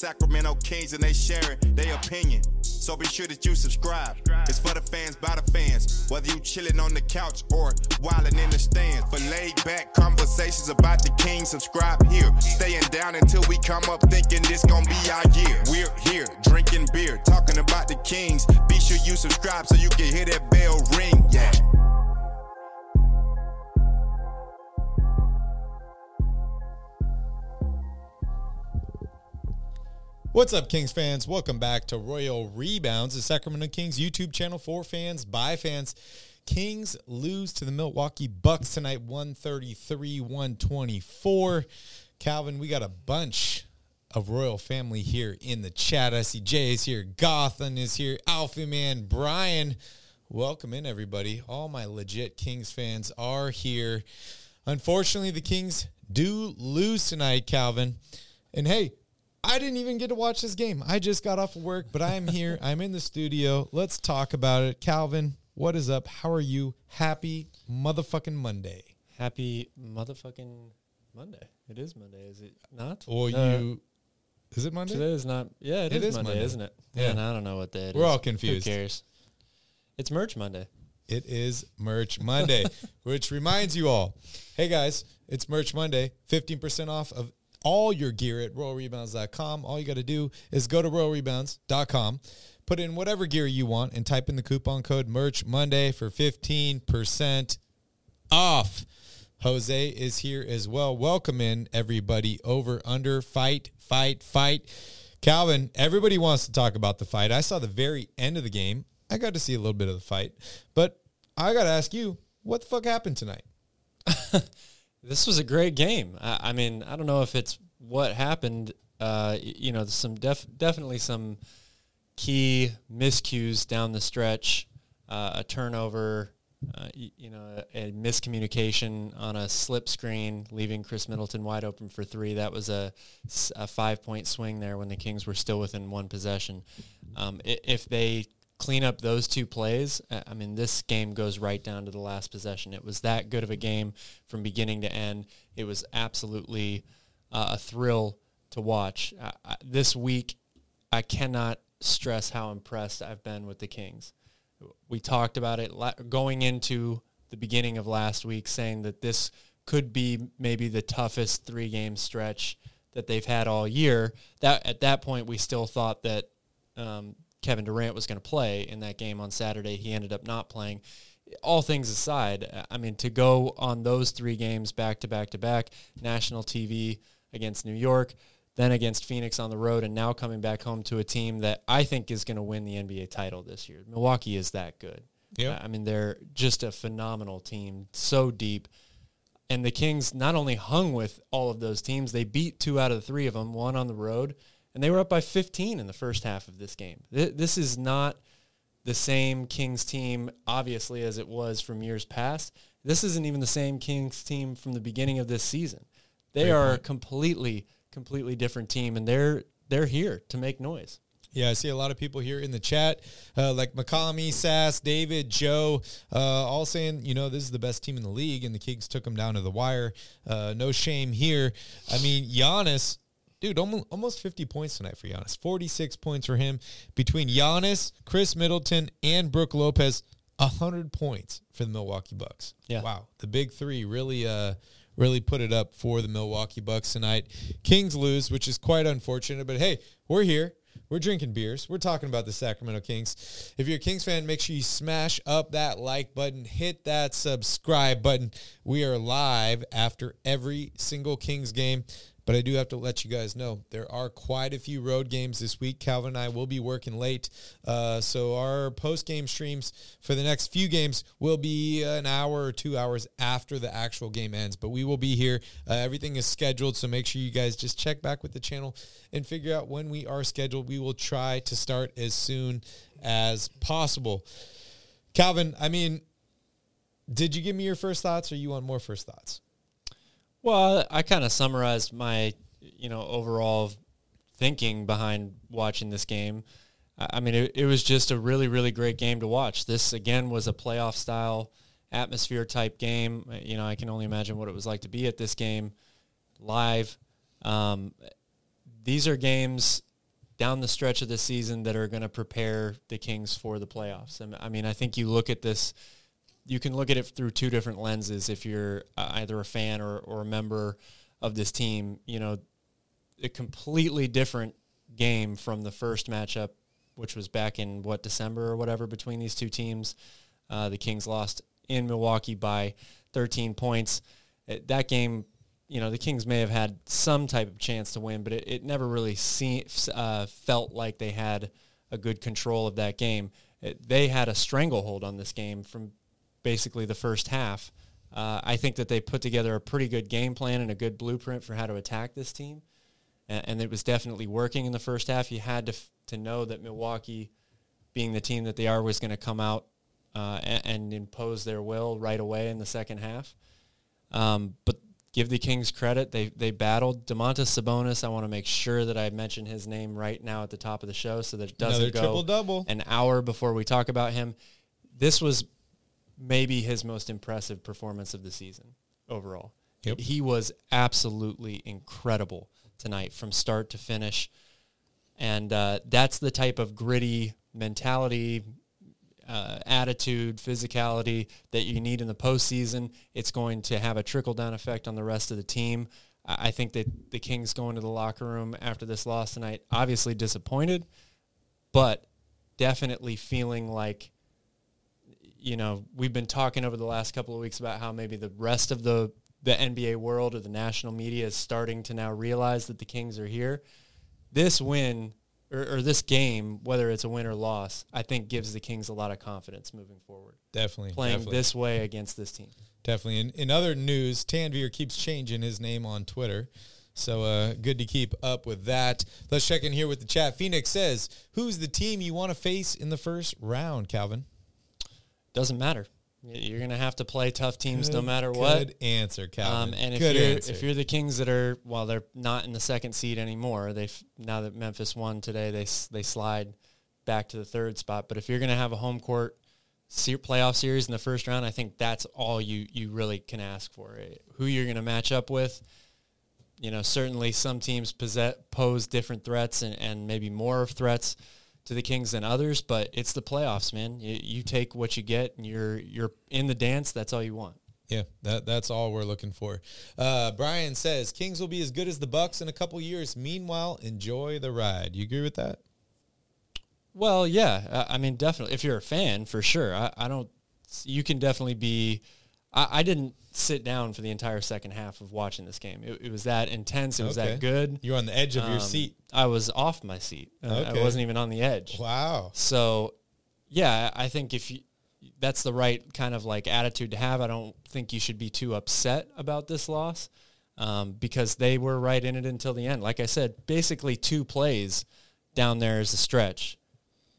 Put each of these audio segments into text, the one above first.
Sacramento Kings and they sharing their opinion. So be sure that you subscribe. It's for the fans by the fans. Whether you chilling on the couch or wildin' in the stands. For laid back conversations about the Kings, subscribe here. Staying down until we come up thinking this gon' be our year. We're here drinking beer, talking about the Kings. Be sure you subscribe so you can hear that bell ring. Yeah. What's up, Kings fans? Welcome back to Royal Rebounds, the Sacramento Kings YouTube channel for fans, by fans. Kings lose to the Milwaukee Bucks tonight, 133 124. Calvin, we got a bunch of Royal family here in the chat. I see Jay is here, Gotham is here, Alpha Man, Brian. Welcome in, everybody. All my legit Kings fans are here. Unfortunately, the Kings do lose tonight, Calvin. And hey, I didn't even get to watch this game. I just got off of work, but I am here. I'm in the studio. Let's talk about it. Calvin, what is up? How are you? Happy motherfucking Monday. Happy motherfucking Monday. It is Monday, is it not? Or Uh, you is it Monday? Today is not. Yeah, It it is is, Monday, Monday. isn't it? Yeah. And I don't know what day it We're is. all confused. Who cares? It's merch Monday. It is Merch Monday, which reminds you all, hey guys, it's Merch Monday. 15% off of all your gear at royalrebounds.com. All you got to do is go to royalrebounds.com, put in whatever gear you want, and type in the coupon code Merch Monday for 15% off. Jose is here as well. Welcome in everybody over under fight, fight, fight. Calvin, everybody wants to talk about the fight. I saw the very end of the game. I got to see a little bit of the fight, but I got to ask you, what the fuck happened tonight? This was a great game. I, I mean, I don't know if it's what happened. Uh, you know, some def- definitely some key miscues down the stretch. Uh, a turnover, uh, you know, a, a miscommunication on a slip screen, leaving Khris Middleton wide open for three. That was a five point swing there when the Kings were still within one possession. Um, if they clean up those two plays, uh, I mean, this game goes right down to the last possession. It was that good of a game from beginning to end. It was absolutely uh, a thrill to watch. I, this week, I cannot stress how impressed I've been with the Kings. We talked about it la- going into the beginning of last week, saying that this could be maybe the toughest three game stretch that they've had all year. That at that point, we still thought that um, Kevin Durant was going to play in that game on Saturday. He ended up not playing. All things aside, I mean, to go on those three games back to back to back, national TV against New York, then against Phoenix on the road, and now coming back home to a team that I think is going to win the NBA title this year. Milwaukee is that good. Yeah. I mean, they're just a phenomenal team, so deep. And the Kings not only hung with all of those teams, they beat two out of the three of them, one on the road, and they were up by 15 in the first half of this game. This is not the same Kings team, obviously, as it was from years past. This isn't even the same Kings team from the beginning of this season. They Great are point. a completely, completely different team, and they're they're here to make noise. Yeah, I see a lot of people here in the chat, uh, like McCallum, Sass, David, Joe, uh, all saying, you know, this is the best team in the league, and the Kings took them down to the wire. Uh, no shame here. I mean, Giannis, dude, almost, almost 50 points tonight for Giannis. 46 points for him. Between Giannis, Khris Middleton, and Brook Lopez, 100 points for the Milwaukee Bucks. Yeah. Wow. The big three really, uh, really put it up for the Milwaukee Bucks tonight. Kings lose, which is quite unfortunate, but hey, we're here. We're drinking beers. We're talking about the Sacramento Kings. If you're a Kings fan, make sure you smash up that like button, hit that subscribe button. We are live after every single Kings game. But I do have to let you guys know there are quite a few road games this week. Calvin and I will be working late. Uh, so our post game streams for the next few games will be an hour or two hours after the actual game ends. But we will be here. Uh, everything is scheduled. So make sure you guys just check back with the channel and figure out when we are scheduled. We will try to start as soon as possible. Calvin, I mean, did you give me your first thoughts or you want more first thoughts? Well, I kind of summarized my, you know, overall thinking behind watching this game. I mean, it, it, was just a really, really great game to watch. This again was a playoff style atmosphere type game. You know, I can only imagine what it was like to be at this game live. Um, these are games down the stretch of the season that are going to prepare the Kings for the playoffs. I mean, I think you look at this you can look at it through two different lenses if you're uh, either a fan or, or a member of this team. You know, a completely different game from the first matchup, which was back in what December or whatever between these two teams. Uh, the Kings lost in Milwaukee by 13 points. It, that game, you know, the Kings may have had some type of chance to win, but it, it never really see, uh, felt like they had a good control of that game. It, they had a stranglehold on this game from basically the first half. Uh, I think that they put together a pretty good game plan and a good blueprint for how to attack this team, and, and it was definitely working in the first half. You had to f- to know that Milwaukee, being the team that they are, was going to come out uh, and, and, impose their will right away in the second half. Um, but give the Kings credit; they they battled Domantas Sabonis. I want to make sure that I mention his name right now at the top of the show, so that it doesn't Another go an hour before we talk about him. This was maybe his most impressive performance of the season overall. Yep. He was absolutely incredible tonight from start to finish. And uh, that's the type of gritty mentality, uh, attitude, physicality that you need in the postseason. It's going to have a trickle down effect on the rest of the team. I think that the Kings going to the locker room after this loss tonight, obviously disappointed, but definitely feeling like you know, we've been talking over the last couple of weeks about how maybe the rest of the the NBA world or the national media is starting to now realize that the Kings are here. This win or, or, this game, whether it's a win or loss, I think gives the Kings a lot of confidence moving forward. Definitely. Playing definitely. this way against this team. Definitely. In, in other news, Tanvir keeps changing his name on Twitter. So uh, good to keep up with that. Let's check in here with the chat. Phoenix says, who's the team you want to face in the first round, Calvin? Doesn't matter. You're going to have to play tough teams good, no matter what. Good answer, Calvin. Um, and if good you're answer. if you're the Kings that are well, they're not in the second seed anymore. They now that Memphis won today, they they slide back to the third spot. But if you're going to have a home court playoff series in the first round, I think that's all you you really can ask for. Eh, who you're going to match up with. You know, certainly some teams possess, pose different threats and, and maybe more of threats to the Kings than others, but it's the playoffs, man. You, you take what you get, and you're you're in the dance. That's all you want. Yeah, that that's all we're looking for. Uh, Brian says Kings will be as good as the Bucks in a couple years. Meanwhile, enjoy the ride. You agree with that? Well, yeah. I mean, definitely. If you're a fan, for sure. I, I don't. You can definitely be. I, I didn't sit down for the entire second half of watching this game. It, it was that intense. It was Okay. that good. You're on the edge of your Um, seat. I was off my seat. Uh, Okay. I wasn't even on the edge. Wow. So, yeah, I think if you, that's the right kind of like attitude to have. I don't think you should be too upset about this loss um, because they were right in it until the end. Like I said, basically two plays down there is a stretch.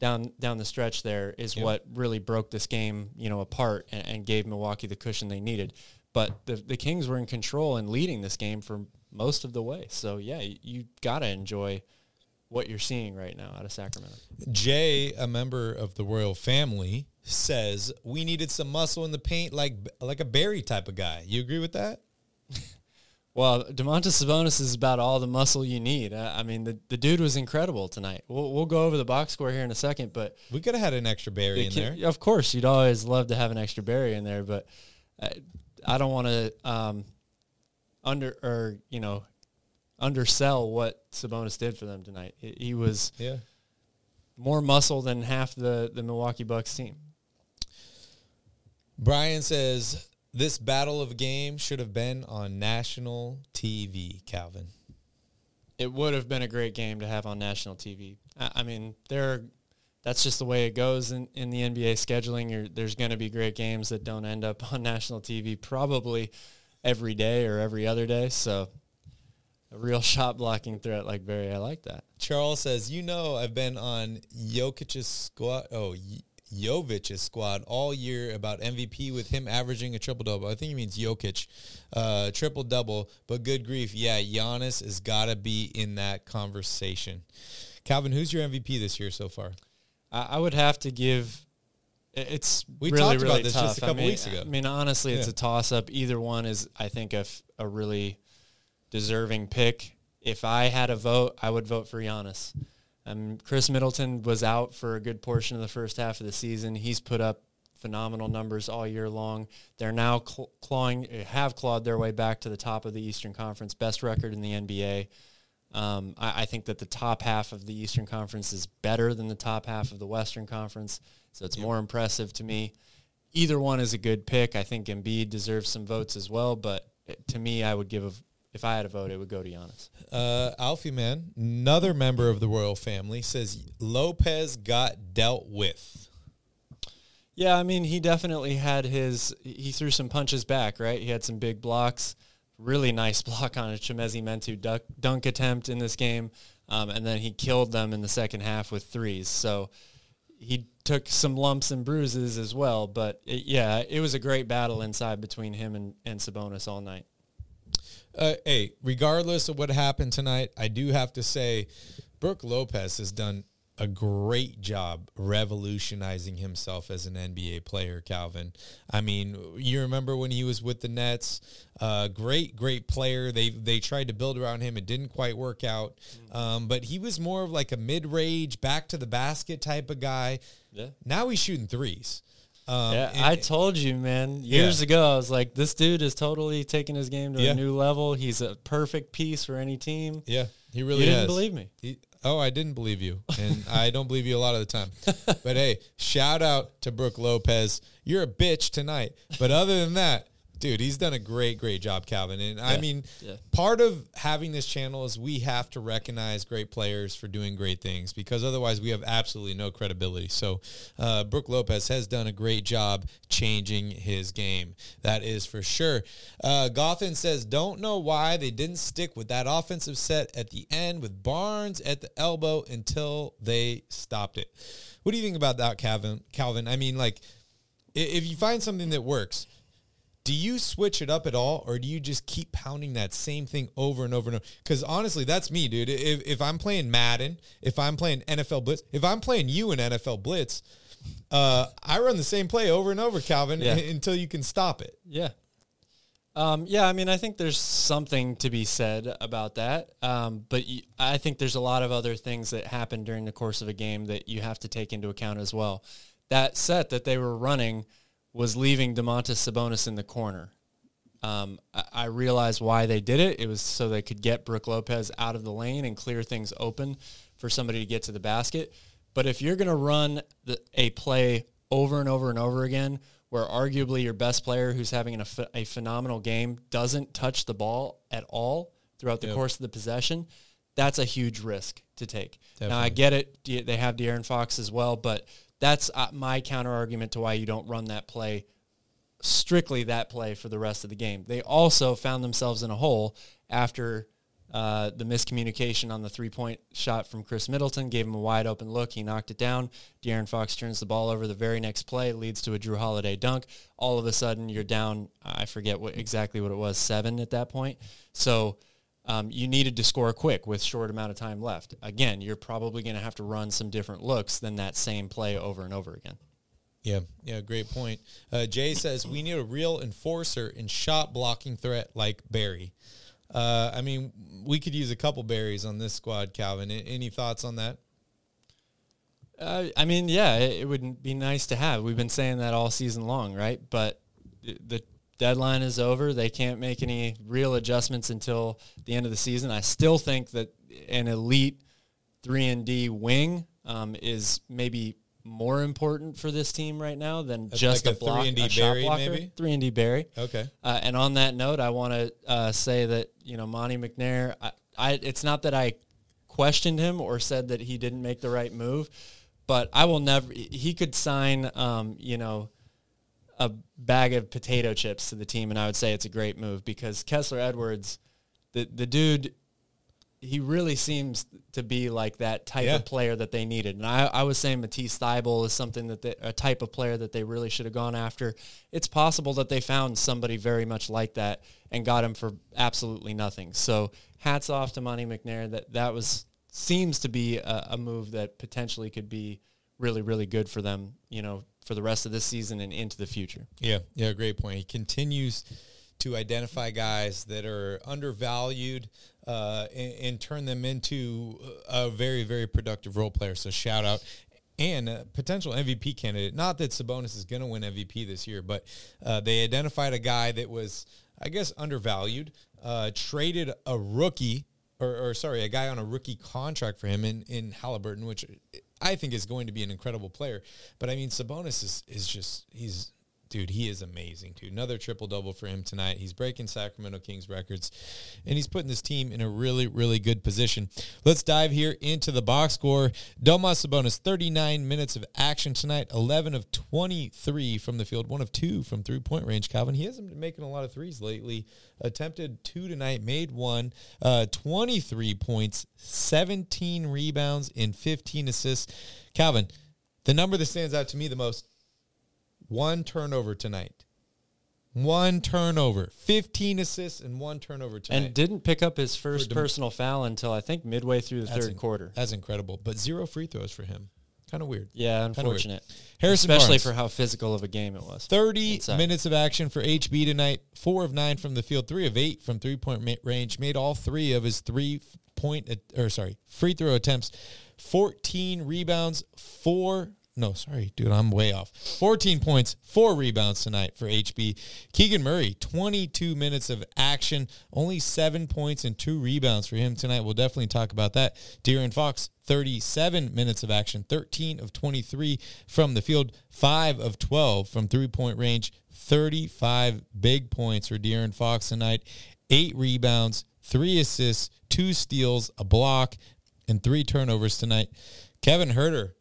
Down down the stretch there is Yep. what really broke this game, you know, apart and, and gave Milwaukee the cushion they needed. But the the Kings were in control and leading this game for most of the way. So yeah, you, you gotta enjoy what you're seeing right now out of Sacramento. Jay, a member of the royal family, says we needed some muscle in the paint, like like a Barry type of guy. You agree with that? Well, Domantas Sabonis is about all the muscle you need. Uh, I mean, the, the dude was incredible tonight. We'll, we'll go over the box score here in a second, but We could have had an extra Barry in there. of course, you'd always love to have an extra Barry in there, but uh, I don't want to. Um, under or you know undersell what Sabonis did for them tonight. He, he was Yeah. more muscle than half the the Milwaukee Bucks team. Brian says this battle of game should have been on national TV, Calvin. It would have been a great game to have on national TV. I, I mean, there. That's just the way it goes in, in the NBA scheduling. You're, there's going to be great games that don't end up on national TV probably every day or every other day. So, a real shot blocking threat like Barry, I like that. Charles says, "You know, I've been on Jokic's squad. Oh, Jovic's squad all year about MVP with him averaging a triple double. I think he means Jokic, uh, triple double. But good grief, yeah, Giannis has got to be in that conversation. Calvin, who's your MVP this year so far? I, would have to give. It's We really, talked about really this tough. just a couple I mean, weeks ago. I mean, honestly, it's Yeah. a toss up. Either one is, I think, a, f- a really deserving pick. If I had a vote, I would vote for Giannis. Um, Khris Middleton was out for a good portion of the first half of the season. He's put up phenomenal numbers all year long. They're now cl- clawing, have clawed their way back to the top of the Eastern Conference, best record in the NBA. Um, I, I think that the top half of the Eastern Conference is better than the top half of the Western Conference, so it's more impressive to me. Either one is a good pick. I think Embiid deserves some votes as well, but to me, I would give a if I had a vote, it would go to Giannis. Uh, Alfie man, another member of the royal family, says Lopez got dealt with. Yeah, I mean, he definitely had his. He threw some punches back, right? He had some big blocks. Really nice block on a Chimezi Metu duck, dunk attempt in this game, um, and then he killed them in the second half with threes. So he took some lumps and bruises as well. But it, yeah, it was a great battle inside between him and, and Sabonis all night. Uh, hey, regardless of what happened tonight, I do have to say, Brook Lopez has done a great job revolutionizing himself as an NBA player, Calvin. I mean, you remember when he was with the Nets? Uh, great, great player. They they tried to build around him. It didn't quite work out. Um, but he was more of like a mid-range, back to the basket type of guy. Yeah. Now he's shooting threes. Um, Yeah, and- I told you, man. Years Yeah. ago, I was like, this dude is totally taking his game to Yeah. a new level. He's a perfect piece for any team. yeah, he really you didn't has. believe me. He- oh, I didn't believe you, and I don't believe you a lot of the time. But hey, shout out to Brook Lopez. You're a bitch tonight, but other than that, dude, he's done a great, great job, Calvin. And I mean, yeah. part of having this channel is we have to recognize great players for doing great things because otherwise we have absolutely no credibility. So, uh, Brook Lopez has done a great job changing his game. That is for sure. Uh, Gothan says, don't know why they didn't stick with that offensive set at the end with Barnes at the elbow until they stopped it. What do you think about that, Calvin? Calvin, I mean, like, if you find something that works, do you switch it up at all or do you just keep pounding that same thing over and over and over because honestly that's me dude if, if i'm playing madden if i'm playing nfl blitz if i'm playing you in nfl blitz uh, i run the same play over and over calvin Yeah. until you can stop it Yeah. Um, yeah, I mean, I think there's something to be said about that. Um, but I think there's a lot of other things that happen during the course of a game that you have to take into account as well. That set that they were running was leaving Domantas Sabonis in the corner. Um, I, I realized why they did it. It was so they could get Brook Lopez out of the lane and clear things open for somebody to get to the basket. But if you're going to run the, a play over and over and over again, where arguably your best player who's having an, a, a phenomenal game doesn't touch the ball at all throughout the Yep. course of the possession, that's a huge risk to take. Now I get it; they have De'Aaron Fox as well, but that's uh, my counter argument to why you don't run that play strictly that play for the rest of the game. They also found themselves in a hole after uh, the miscommunication on the three point shot from Khris Middleton gave him a wide open look. He knocked it down. De'Aaron Fox turns the ball over. The very next play leads to a Jrue Holiday dunk. All of a sudden, you're down. I forget what exactly what it was, seven at that point. So. Um, you needed to score quick with short amount of time left. Again, you're probably going to have to run some different looks than that same play over and over again. yeah yeah great point uh, jay says we need a real enforcer and shot blocking threat like barry uh, i mean we could use a couple berries on this squad calvin A- any thoughts on that Uh, I mean, yeah, it, it would be nice to have. We've been saying that all season long, right? But the- the deadline is over. They can't make any real adjustments until the end of the season. I still think that an elite three and D wing um, is maybe more important for this team right now than That's just like a a block, 3 and D Barry, blocker. maybe? Three and D Barry. Okay. Uh, and on that note, I want to uh, say that you know Monte McNair. I, I it's not that I questioned him or said that he didn't make the right move, but I will never. He could sign, um, you know, a bag of potato chips to the team, and I would say it's a great move because Kessler Edwards, the the dude. He really seems to be like that type Yeah. of player that they needed. And I, I was saying Matisse Thybulle is something that they, a type of player that they really should have gone after. It's possible that they found somebody very much like that and got him for absolutely nothing. So hats off to Monte McNair. That that was seems to be a, a move that potentially could be really really good for them. You know, for the rest of this season and into the future. Yeah, yeah, great point. He continues to identify guys that are undervalued uh, and, and turn them into a very, very productive role player. So shout out. And a potential MVP candidate. Not that Sabonis is going to win MVP this year, but uh, they identified a guy that was, I guess, undervalued, uh, traded a rookie, or, or sorry, a guy on a rookie contract for him in, in Halliburton, which I think is going to be an incredible player. But I mean, Sabonis is, is just, he's, dude, he is amazing, dude. Another triple double for him tonight. He's breaking Sacramento Kings records, and he's putting this team in a really, really good position. Let's dive here into the box score. Domas Sabonis, 39 minutes of action tonight, 11 of 23 from the field, one of two from three point range. Calvin, he hasn't been making a lot of threes lately. Attempted two tonight, made one, uh, 23 points, 17 rebounds, and 15 assists. Calvin, the number that stands out to me the most one turnover tonight. One turnover. 15 assists and one turnover tonight. And didn't pick up his first Dem- personal foul until I think midway through the That's third quarter. That's incredible. But zero free throws for him. Kind of weird. Yeah, weird. unfortunate. Harrison Especially Barnes. for how physical of a game it was. 30 Inside. minutes of action for HB tonight. Four of nine from the field. Three of eight from three point ma- range. Made all three of his three point, or sorry, free throw attempts. 14 rebounds. Four. No, sorry, dude, I'm way off. 14 points, four rebounds tonight for HB. Keegan Murray, 22 minutes of action, only seven points and two rebounds for him tonight. We'll definitely talk about that. De'Aaron Fox, 37 minutes of action, 13 of 23 from the field, 5 of 12 from three point range, 35 big points for De'Aaron Fox tonight, 8 rebounds, 3 assists, 2 steals, a block, and 3 turnovers tonight. Kevin Huerter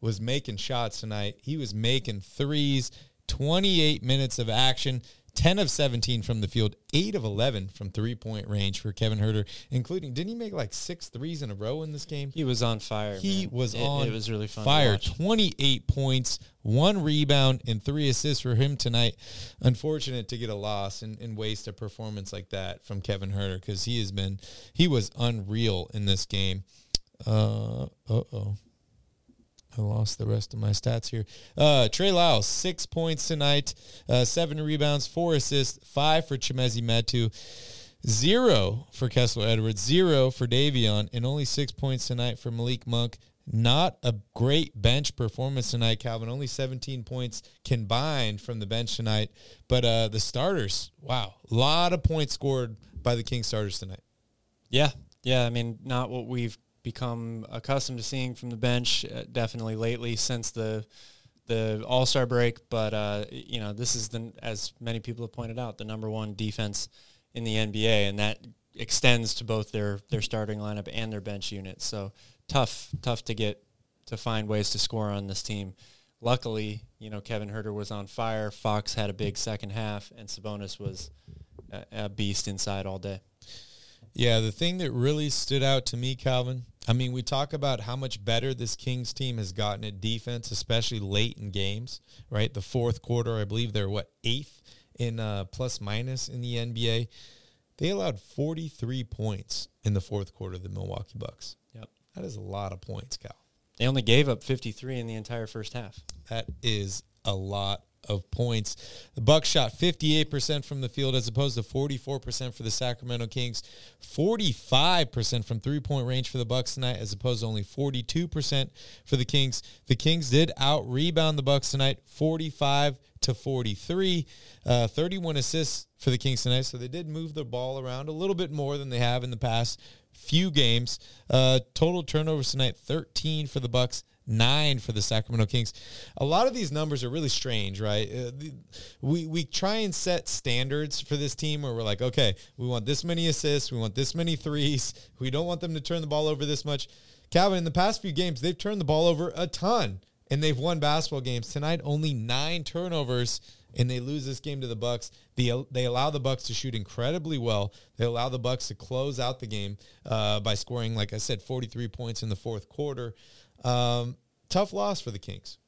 was making shots tonight. He was making threes, 28 minutes of action, 10 of 17 from the field, 8 of 11 from three point range for Kevin Huerter, including, didn't he make like six threes in a row in this game? He was on fire. He man. was It- on It was really fun. fire. 28 points, one rebound, and three assists for him tonight. Unfortunate to get a loss and, and waste a performance like that from Kevin Huerter because he has been, he was unreal in this game. Uh oh. I lost the rest of my stats here. Uh, Trey Lyles, six points tonight, uh, seven rebounds, four assists, five for Chimezi Metu, zero for Kessler Edwards, zero for Davion, and only six points tonight for Malik Monk. Not a great bench performance tonight, Calvin. Only 17 points combined from the bench tonight. But uh, the starters, wow, a lot of points scored by the King starters tonight. Yeah, yeah. I mean, not what we've become accustomed to seeing from the bench. Uh, definitely lately since the the All Star break, but uh, you know, this is the as many people have pointed out, the number one defense in the NBA, and that extends to both their their starting lineup and their bench unit. So tough, tough to get to find ways to score on this team. Luckily, you know, Kevin Huerter was on fire. Fox had a big second half, and Sabonis was a, a beast inside all day. Yeah, the thing that really stood out to me, Calvin, I mean, we talk about how much better this Kings team has gotten at defense, especially late in games, right? The fourth quarter, I believe they're what, eighth in uh, plus minus in the NBA. They allowed 43 points in the fourth quarter of the Milwaukee Bucks. Yep. That is a lot of points, Cal. They only gave up 53 in the entire first half. That is a lot of points. The Bucks shot 58% from the field as opposed to 44% for the Sacramento Kings. 45% from three-point range for the Bucks tonight as opposed to only 42% for the Kings. The Kings did out-rebound the Bucks tonight 45 to 43. Uh, 31 assists for the Kings tonight, so they did move the ball around a little bit more than they have in the past few games. Uh, total turnovers tonight 13 for the Bucks, nine for the Sacramento Kings. A lot of these numbers are really strange, right? Uh, we we try and set standards for this team where we're like, okay, we want this many assists, we want this many threes, we don't want them to turn the ball over this much. Calvin, in the past few games, they've turned the ball over a ton, and they've won basketball games. Tonight, only nine turnovers. And they lose this game to the Bucks. They, they allow the Bucks to shoot incredibly well. They allow the Bucks to close out the game uh, by scoring, like I said, 43 points in the fourth quarter. Um, tough loss for the Kings.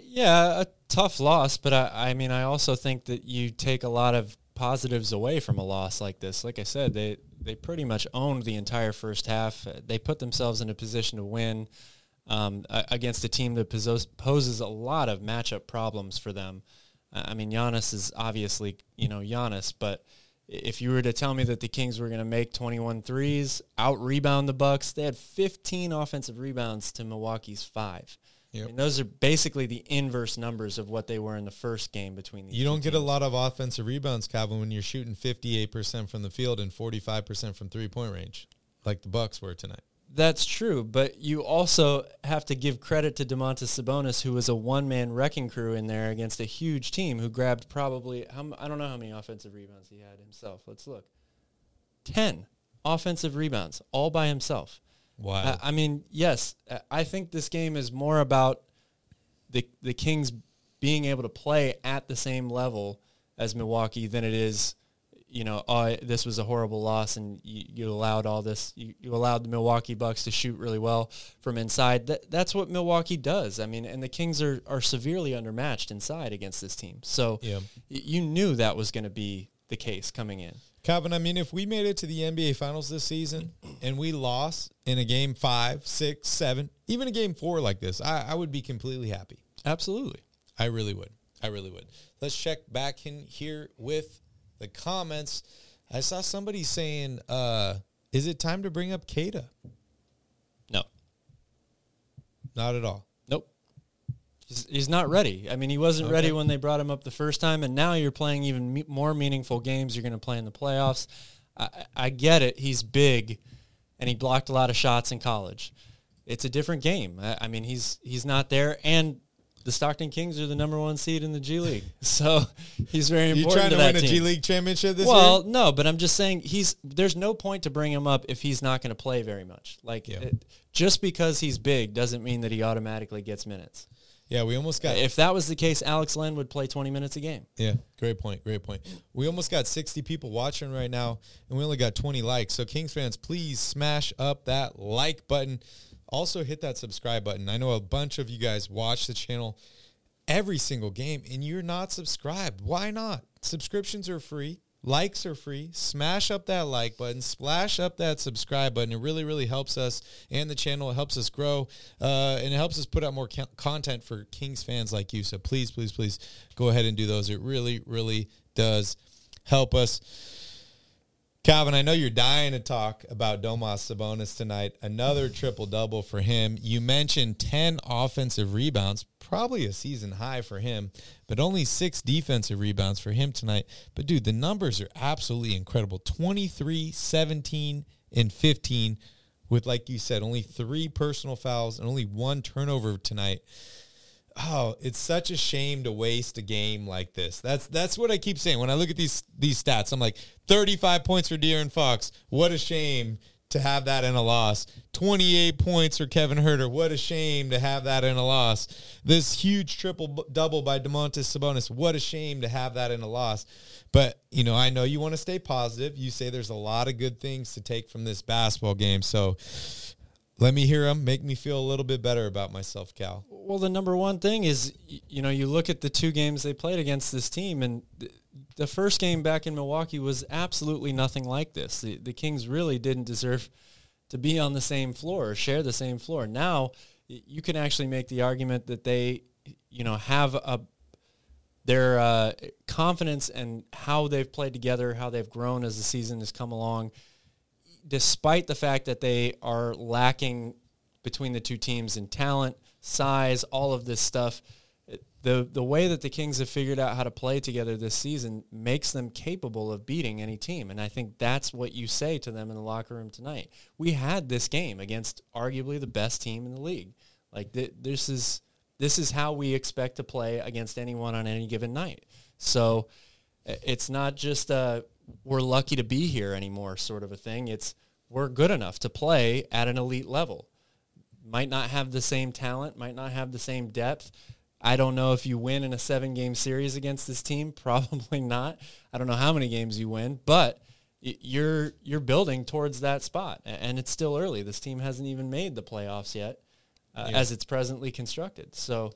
Yeah, a tough loss, but I, I mean, I also think that you take a lot of positives away from a loss like this. Like I said, they they pretty much owned the entire first half. They put themselves in a position to win um, against a team that poses a lot of matchup problems for them. I mean, Giannis is obviously you know Giannis, but if you were to tell me that the Kings were going to make 21 threes, out rebound the Bucks, they had 15 offensive rebounds to Milwaukee's five. Yep. And those are basically the inverse numbers of what they were in the first game between these. You don't teams. get a lot of offensive rebounds, Calvin, when you're shooting 58% from the field and 45% from three point range, like the Bucks were tonight. That's true, but you also have to give credit to Domantas Sabonis, who was a one-man wrecking crew in there against a huge team who grabbed probably how, I don't know how many offensive rebounds he had himself. Let's look. Ten offensive rebounds, all by himself. Wow. I, I mean, yes, I think this game is more about the the Kings being able to play at the same level as Milwaukee than it is you know, oh, this was a horrible loss, and you, you allowed all this. You, you, allowed the Milwaukee Bucks to shoot really well from inside. That, that's what Milwaukee does. I mean, and the Kings are are severely undermatched inside against this team. So yeah. you knew that was going to be the case coming in. Calvin, I mean, if we made it to the NBA Finals this season and we lost in a game five, six, seven, even a game four like this, I, I would be completely happy. Absolutely. I really would. I really would. Let's check back in here with the comments, I saw somebody saying, uh, "Is it time to bring up Queta?" No, not at all. Nope. He's, he's not ready. I mean, he wasn't okay. ready when they brought him up the first time, and now you're playing even me- more meaningful games. You're going to play in the playoffs. I, I get it. He's big, and he blocked a lot of shots in college. It's a different game. I, I mean, he's he's not there, and the Stockton Kings are the number one seed in the G League, so he's very important. You trying to, to win a team. G League championship this well, year? Well, no, but I'm just saying he's. There's no point to bring him up if he's not going to play very much. Like yeah. it, just because he's big doesn't mean that he automatically gets minutes. Yeah, we almost got. If that was the case, Alex Len would play 20 minutes a game. Yeah, great point. Great point. We almost got 60 people watching right now, and we only got 20 likes. So, Kings fans, please smash up that like button. Also, hit that subscribe button. I know a bunch of you guys watch the channel every single game and you're not subscribed. Why not? Subscriptions are free. Likes are free. Smash up that like button, splash up that subscribe button. It really, really helps us and the channel. It helps us grow uh, and it helps us put out more co- content for Kings fans like you. So please, please, please go ahead and do those. It really, really does help us. Calvin, I know you're dying to talk about Domas Sabonis tonight. Another triple double for him. You mentioned 10 offensive rebounds, probably a season high for him, but only six defensive rebounds for him tonight. But dude, the numbers are absolutely incredible 23, 17, and 15, with, like you said, only three personal fouls and only one turnover tonight oh, it's such a shame to waste a game like this. That's that's what I keep saying when I look at these these stats. I'm like, 35 points for De'Aaron Fox. What a shame to have that in a loss. 28 points for Kevin Huerter. What a shame to have that in a loss. This huge triple double by Domantas Sabonis. What a shame to have that in a loss. But, you know, I know you want to stay positive. You say there's a lot of good things to take from this basketball game. So let me hear them. Make me feel a little bit better about myself, Cal. Well, the number one thing is, you know, you look at the two games they played against this team, and the first game back in Milwaukee was absolutely nothing like this. The, the Kings really didn't deserve to be on the same floor or share the same floor. Now, you can actually make the argument that they you know, have a their uh, confidence and how they've played together, how they've grown as the season has come along, despite the fact that they are lacking between the two teams in talent, size, all of this stuff. The the way that the Kings have figured out how to play together this season makes them capable of beating any team, and I think that's what you say to them in the locker room tonight. We had this game against arguably the best team in the league. Like th- this is this is how we expect to play against anyone on any given night. So it's not just a we're lucky to be here anymore sort of a thing. It's we're good enough to play at an elite level. Might not have the same talent, might not have the same depth. I don't know if you win in a seven game series against this team. Probably not. I don't know how many games you win, but you're you're building towards that spot, and it's still early. This team hasn't even made the playoffs yet uh, yeah. as it's presently constructed. So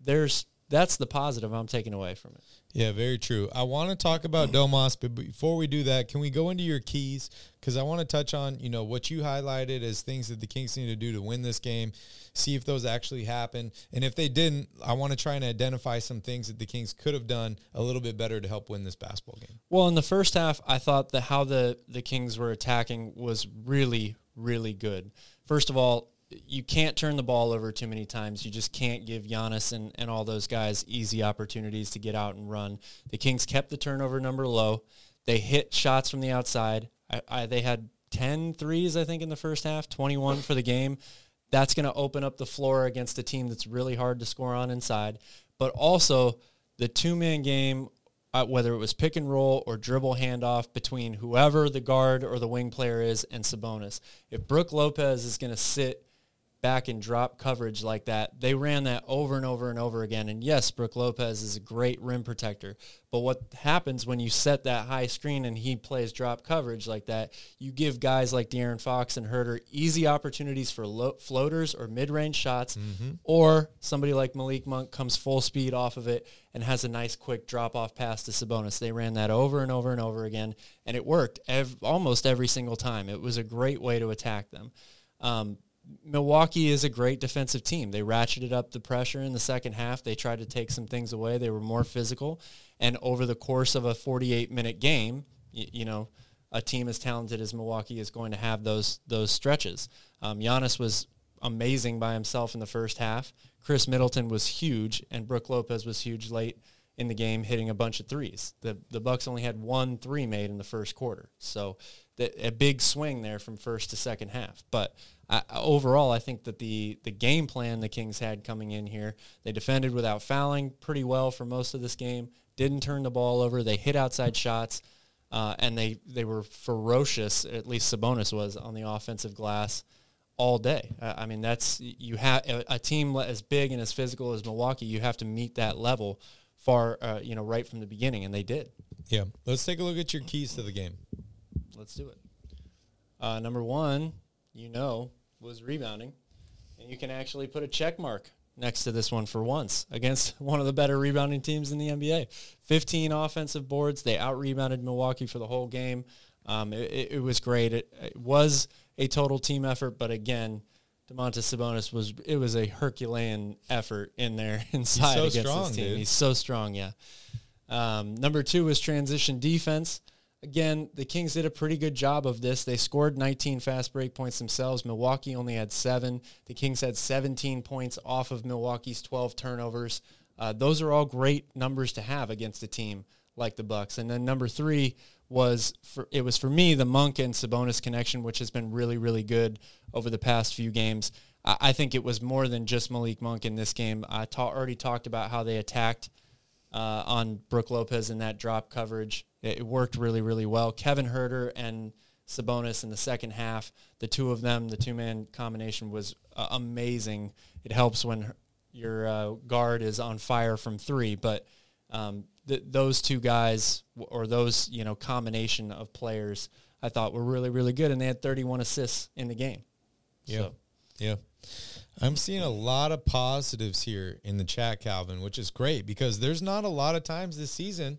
there's that's the positive I'm taking away from it. Yeah, very true. I want to talk about Domas, but before we do that, can we go into your keys? Because I want to touch on you know what you highlighted as things that the Kings need to do to win this game. See if those actually happen, and if they didn't, I want to try and identify some things that the Kings could have done a little bit better to help win this basketball game. Well, in the first half, I thought that how the the Kings were attacking was really really good. First of all, you can't turn the ball over too many times. You just can't give Giannis and, and all those guys easy opportunities to get out and run. The Kings kept the turnover number low. They hit shots from the outside. I, I, they had 10 threes, I think, in the first half, 21 for the game. That's going to open up the floor against a team that's really hard to score on inside. But also, the two-man game, uh, whether it was pick and roll or dribble handoff between whoever the guard or the wing player is and Sabonis. If Brook Lopez is going to sit back and drop coverage like that. They ran that over and over and over again. And yes, Brook Lopez is a great rim protector. But what happens when you set that high screen and he plays drop coverage like that, you give guys like De'Aaron Fox and Huerter easy opportunities for lo- floaters or mid-range shots, mm-hmm. or somebody like Malik Monk comes full speed off of it and has a nice quick drop-off pass to Sabonis. They ran that over and over and over again, and it worked ev- almost every single time. It was a great way to attack them. Um, Milwaukee is a great defensive team. They ratcheted up the pressure in the second half. They tried to take some things away. They were more physical. And over the course of a 48 minute game, you, you know, a team as talented as Milwaukee is going to have those those stretches. Um, Giannis was amazing by himself in the first half. Khris Middleton was huge, and Brook Lopez was huge late in the game, hitting a bunch of threes. The the Bucks only had one three made in the first quarter, so the, a big swing there from first to second half. But uh, overall, I think that the the game plan the Kings had coming in here, they defended without fouling pretty well for most of this game. Didn't turn the ball over. They hit outside shots, uh, and they they were ferocious. At least Sabonis was on the offensive glass all day. Uh, I mean, that's you have a, a, team as big and as physical as Milwaukee. You have to meet that level far, uh, you know, right from the beginning, and they did. Yeah, let's take a look at your keys to the game. Let's do it. Uh, number one, you know, was rebounding. And you can actually put a check mark next to this one for once against one of the better rebounding teams in the NBA. 15 offensive boards. They out rebounded Milwaukee for the whole game. Um, it, it, was great. It, it, was a total team effort, but again, Domantas Sabonis was it was a Herculean effort in there inside so against strong, this team. Dude. He's so strong, yeah. Um, number two was transition defense. Again, the Kings did a pretty good job of this. They scored 19 fast break points themselves. Milwaukee only had seven. The Kings had 17 points off of Milwaukee's 12 turnovers. Uh, those are all great numbers to have against a team like the Bucks. And then number three was for it was for me the Monk and Sabonis connection, which has been really really good over the past few games. I, I think it was more than just Malik Monk in this game. I ta- already talked about how they attacked uh, on Brook Lopez in that drop coverage. It, worked really, really well. Kevin Huerter and Sabonis in the second half, the two of them, the two-man combination was uh, amazing. It helps when your uh, guard is on fire from three, but um, th- those two guys or those you know combination of players, I thought were really, really good, and they had 31 assists in the game. Yeah, so. yeah. I'm seeing a lot of positives here in the chat, Calvin, which is great because there's not a lot of times this season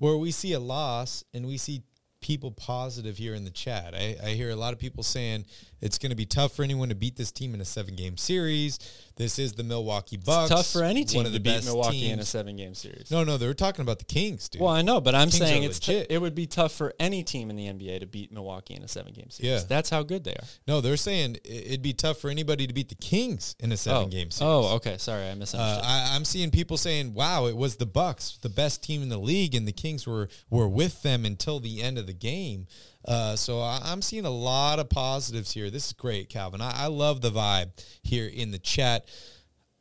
where we see a loss and we see people positive here in the chat. I, I hear a lot of people saying it's going to be tough for anyone to beat this team in a seven game series. This is the Milwaukee Bucks. It's tough for any team one of to the beat Milwaukee in a seven game series. No, no, they were talking about the Kings, dude. Well, I know, but I'm Kings saying it's t- it would be tough for any team in the NBA to beat Milwaukee in a seven game series. Yeah. That's how good they are. no, they're saying it'd be tough for anybody to beat the Kings in a seven oh. game series. Oh, okay. Sorry, I Uh, misunderstood. I, I'm seeing people saying, "Wow, it was the Bucks, the best team in the league, and the Kings were were with them until the end of the game." Uh, so I, I'm seeing a lot of positives here. This is great, Calvin. I, I love the vibe here in the chat.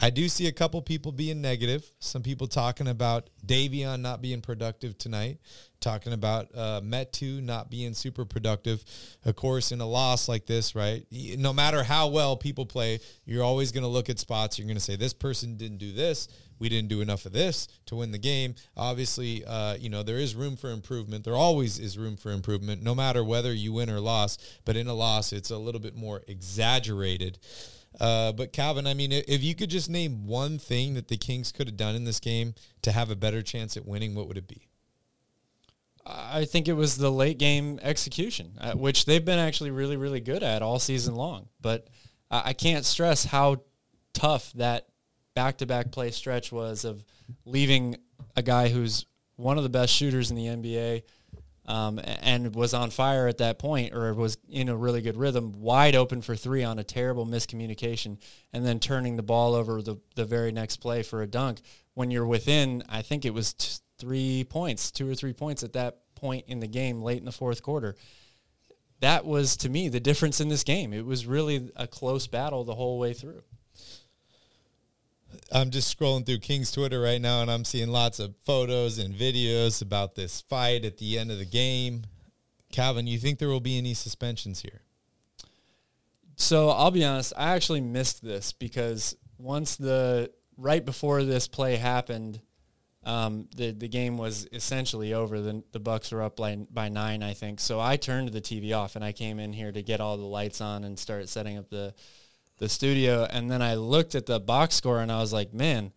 I do see a couple people being negative. Some people talking about Davion not being productive tonight, talking about uh, Metu not being super productive. Of course, in a loss like this, right? No matter how well people play, you're always going to look at spots. You're going to say, this person didn't do this. We didn't do enough of this to win the game. Obviously, uh, you know, there is room for improvement. There always is room for improvement, no matter whether you win or loss. But in a loss, it's a little bit more exaggerated. Uh, but Calvin, I mean, if you could just name one thing that the Kings could have done in this game to have a better chance at winning, what would it be? I think it was the late game execution, uh, which they've been actually really, really good at all season long. But I, I can't stress how tough that back to back play stretch was of leaving a guy who's one of the best shooters in the NBA um, and was on fire at that point or was in a really good rhythm, wide open for three on a terrible miscommunication, and then turning the ball over the, the very next play for a dunk. When you're within, I think it was t- three points, two or three points at that point in the game late in the fourth quarter. That was, to me, the difference in this game. It was really a close battle the whole way through. I'm just scrolling through King's Twitter right now, and I'm seeing lots of photos and videos about this fight at the end of the game. Calvin, you think there will be any suspensions here? So I'll be honest, I actually missed this because once the right before this play happened, um, the the game was essentially over. The the Bucks were up by by nine, I think. So I turned the TV off and I came in here to get all the lights on and start setting up the the studio. And then I looked at the box score and I was like, man,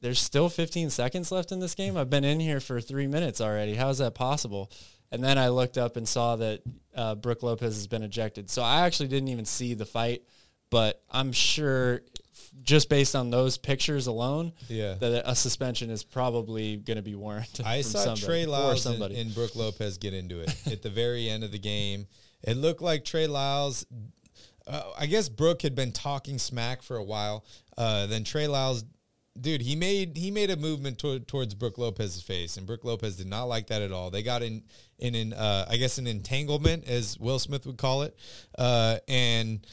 there's still 15 seconds left in this game. I've been in here for three minutes already. How is that possible? And then I looked up and saw that uh, Brook Lopez has been ejected. So I actually didn't even see the fight, but I'm sure just based on those pictures alone, Yeah. that a suspension is probably going to be warranted. I saw somebody, Trey Lyles and, and Brook Lopez get into it at the very end of the game. It looked like Trey Lyles. Uh, I guess Brook had been talking smack for a while. Uh, then Trey Lyles, dude, he made he made a movement toward, towards Brook Lopez's face, and Brook Lopez did not like that at all. They got in in an uh, I guess an entanglement, as Will Smith would call it, uh, and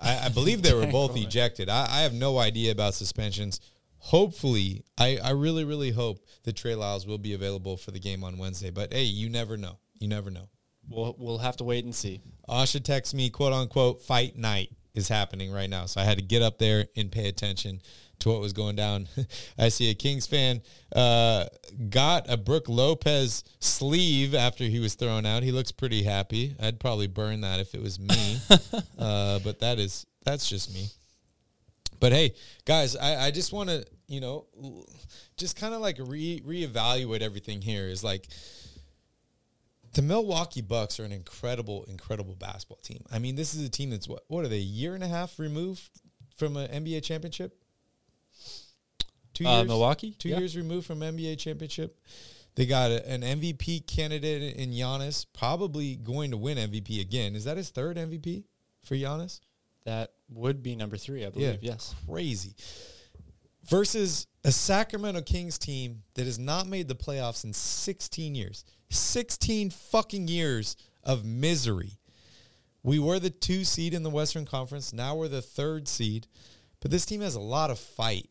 I, I believe they were both ejected. I, I have no idea about suspensions. Hopefully, I, I really, really hope that Trey Lyles will be available for the game on Wednesday. But hey, you never know. You never know. We'll, we'll have to wait and see. Asha texts me, quote unquote, fight night is happening right now. So I had to get up there and pay attention to what was going down. I see a Kings fan uh, got a Brook Lopez sleeve after he was thrown out. He looks pretty happy. I'd probably burn that if it was me. uh, but that is that's just me. But hey, guys, I, I just want to, you know, just kind of like re reevaluate everything here. Is like the Milwaukee Bucks are an incredible, incredible basketball team. I mean, this is a team that's what what are they a year and a half removed from an NBA championship? Two Uh, years, Milwaukee? two Yeah. years removed from NBA championship. They got a, an MVP candidate in Giannis, probably going to win MVP again. Is that his third MVP for Giannis? That would be number three, I believe. Yes. Crazy. Versus a Sacramento Kings team that has not made the playoffs in 16 years. 16 fucking years of misery. We were the two seed in the Western Conference. Now we're the third seed. But this team has a lot of fight.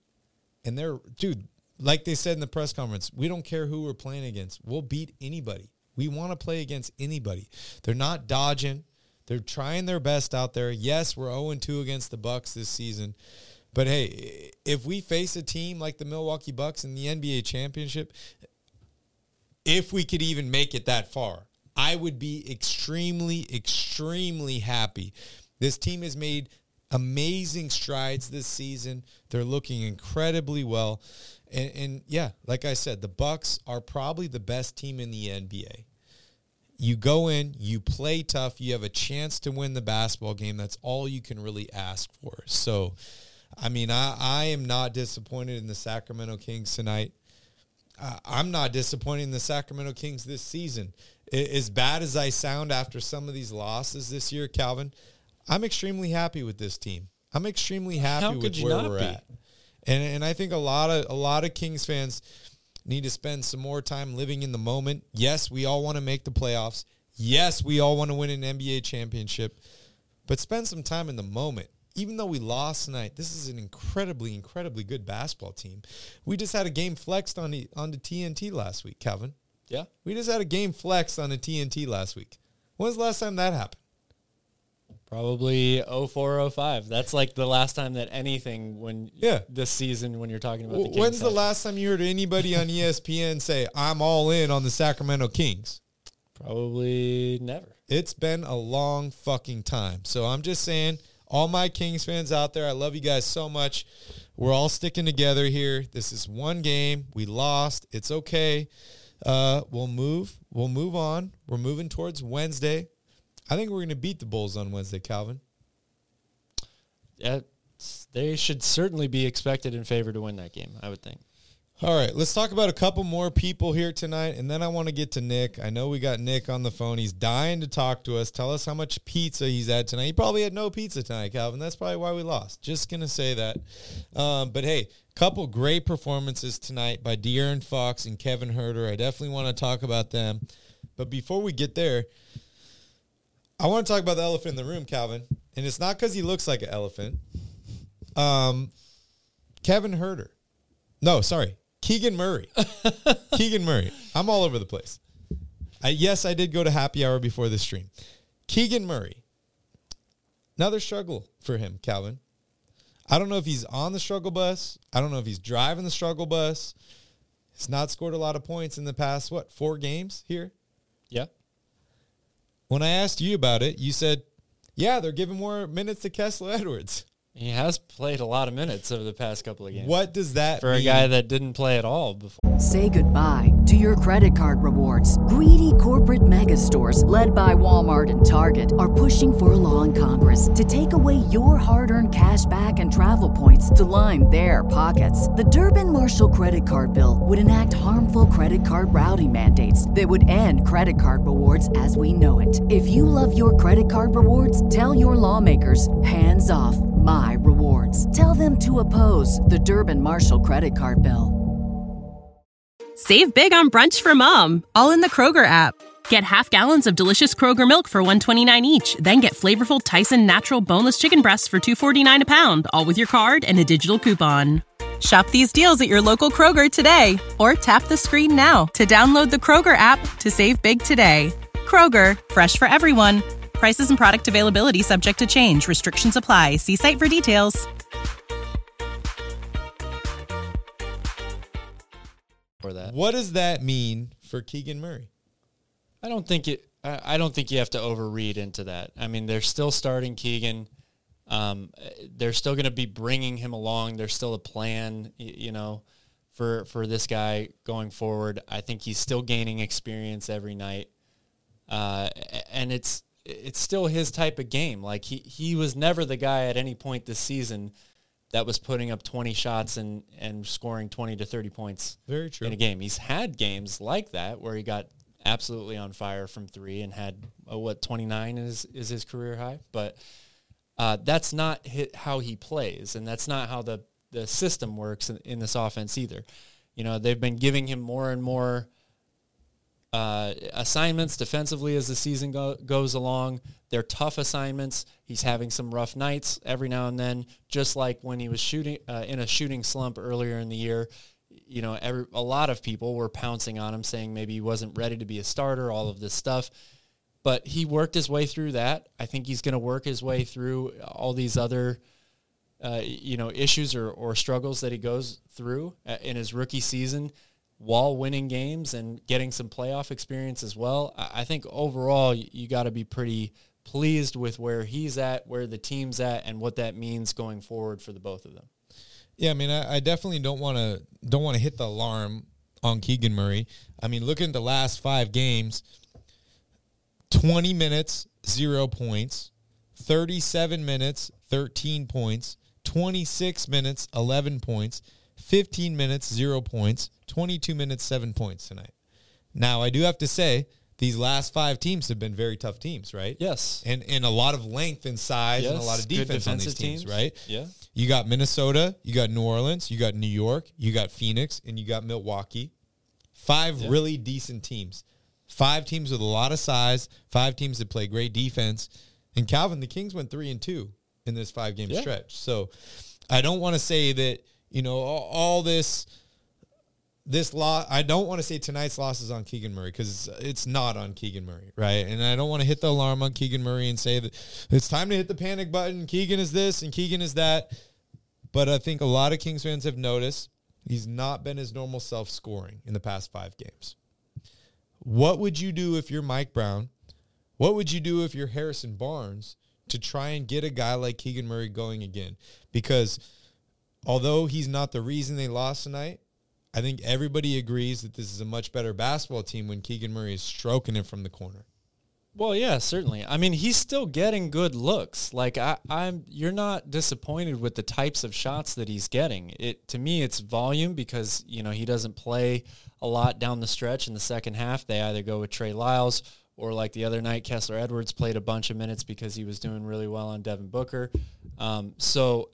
And they're, dude, like they said in the press conference, we don't care who we're playing against. We'll beat anybody. We want to play against anybody. They're not dodging. They're trying their best out there. Yes, we're 0-2 against the Bucks this season. But hey, if we face a team like the Milwaukee Bucks in the NBA championship, if we could even make it that far, I would be extremely, extremely happy. This team has made amazing strides this season. They're looking incredibly well. And, and yeah, like I said, the Bucks are probably the best team in the NBA. you go in, you play tough, you have a chance to win the basketball game. That's all you can really ask for. So, I mean, I, I am not disappointed in the Sacramento Kings tonight. Uh, I'm not disappointing the Sacramento Kings this season. As bad as I sound after some of these losses this year, Calvin, I'm extremely happy with this team. I'm extremely happy How with where we're be? at. And and I think a lot of a lot of Kings fans need to spend some more time living in the moment. Yes, we all want to make the playoffs. Yes, we all want to win an NBA championship. But spend some time in the moment. Even though we lost tonight, this is an incredibly, incredibly good basketball team. We just had a game flexed on the on the TNT last week, Calvin. Yeah. We just had a game flexed on the TNT last week. When's the last time that happened? Probably 0405. That's like the last time that anything when Yeah. this season when you're talking about the W- Kings. When's the last time you heard anybody on ESPN say, I'm all in on the Sacramento Kings? Probably never. It's been a long fucking time. So I'm just saying, all my Kings fans out there, I love you guys so much. We're all sticking together here. This is one game. We lost. It's okay. Uh, we'll move. We'll move on. We're moving towards Wednesday. I think we're going to beat the Bulls on Wednesday, Calvin. They should certainly be expected in favor to win that game, I would think. All right, let's talk about a couple more people here tonight, and then I want to get to Nick. I know we got Nick on the phone. He's dying to talk to us. Tell us how much pizza he's had tonight. He probably had no pizza tonight, Calvin. That's probably why we lost. Just gonna say that. Um, but hey, couple great performances tonight by De'Aaron Fox and Kevin Huerter. I definitely want to talk about them. But before we get there, I want to talk about the elephant in the room, Calvin. And it's not because he looks like an elephant. Um, Kevin Huerter. No, sorry. Keegan Murray. Keegan Murray. I'm all over the place. I, yes, I did go to happy hour before this stream. Keegan Murray. Another struggle for him, Calvin. I don't know if he's on the struggle bus. I don't know if he's driving the struggle bus. He's not scored a lot of points in the past, what, four games here? Yeah. When I asked you about it, you said, yeah, they're giving more minutes to Kessler Edwards. He has played a lot of minutes over the past couple of games. What does that For a guy that didn't play at all before. Say goodbye to your credit card rewards. Greedy corporate mega stores, led by Walmart and Target, are pushing for a law in Congress to take away your hard earned cash back and travel points to line their pockets. The Durbin Marshall credit card bill would enact harmful credit card routing mandates that would end credit card rewards as we know it. If you love your credit card rewards, tell your lawmakers hands off my rewards. Tell them to oppose the Durbin Marshall credit card bill. Save big on brunch for mom, all in the Kroger app. Get half gallons of delicious Kroger milk for 129 each, then get flavorful Tyson natural boneless chicken breasts for 249 a pound, all with your card and a digital coupon. Shop these deals at your local Kroger today or tap the screen now to download the Kroger app to save big today. Kroger, fresh for everyone. Prices and product availability subject to change. Restrictions apply. See site for details. For that. What does that mean for Keegan Murray? I don't think it. I I don't think you have to overread into that. I mean, they're still starting Keegan. Um, they're still going to be bringing him along. There's still a plan, you know, for for this guy going forward. I think he's still gaining experience every night, uh, and it's it's still his type of game. Like he he was never the guy at any point this season that was putting up 20 shots and and scoring 20 to 30 points Very true. in a game. He's had games like that where he got absolutely on fire from three and had uh, what 29 is is his career high, but uh, that's not how he plays, and that's not how the the system works in, in this offense either. You know, they've been giving him more and more uh, assignments defensively as the season go- goes along. They're tough assignments. He's having some rough nights every now and then, just like when he was shooting uh, in a shooting slump earlier in the year. You know, every, a lot of people were pouncing on him, saying maybe he wasn't ready to be a starter. All of this stuff, but he worked his way through that. I think he's going to work his way through all these other uh, you know issues or, or struggles that he goes through uh, in his rookie season while winning games and getting some playoff experience as well. I, think overall you, got to be pretty pleased with where he's at, where the team's at, and what that means going forward for the both of them. Yeah, I mean, I, I definitely don't want to don't want to hit the alarm on Keegan Murray. I mean, looking at the last five games, 20 minutes, zero points. 37 minutes, 13 points. 26 minutes, 11 points. 15 minutes, zero points. 22 minutes, seven points tonight. Now, I do have to say, these last five teams have been very tough teams, right? Yes. And and a lot of length and size and a lot of defense on these teams, teams. right? Yeah. You got Minnesota, you got New Orleans, you got New York, you got Phoenix, and you got Milwaukee. Five really decent teams. Five teams with a lot of size, five teams that play great defense. And Calvin, the Kings went three and two in this five game Yeah. stretch. So I don't want to say that, you know, all, all this this loss I don't want to say tonight's loss is on Keegan Murray because it's not on Keegan Murray, right? And I don't want to hit the alarm on Keegan Murray and say that it's time to hit the panic button. Keegan is this and Keegan is that. But I think a lot of Kings fans have noticed he's not been his normal self scoring in the past five games. What would you do if you're Mike Brown? What would you do if you're Harrison Barnes to try and get a guy like Keegan Murray going again? Because although he's not the reason they lost tonight, I think everybody agrees that this is a much better basketball team when Keegan Murray is stroking it from the corner. Well, yeah, certainly. I mean, he's still getting good looks. Like I, I'm, you're not disappointed with the types of shots that he's getting. It to me, it's volume because you know he doesn't play a lot down the stretch in the second half. They either go with Trey Lyles or like the other night, Kessler Edwards played a bunch of minutes because he was doing really well on Devin Booker. Um, so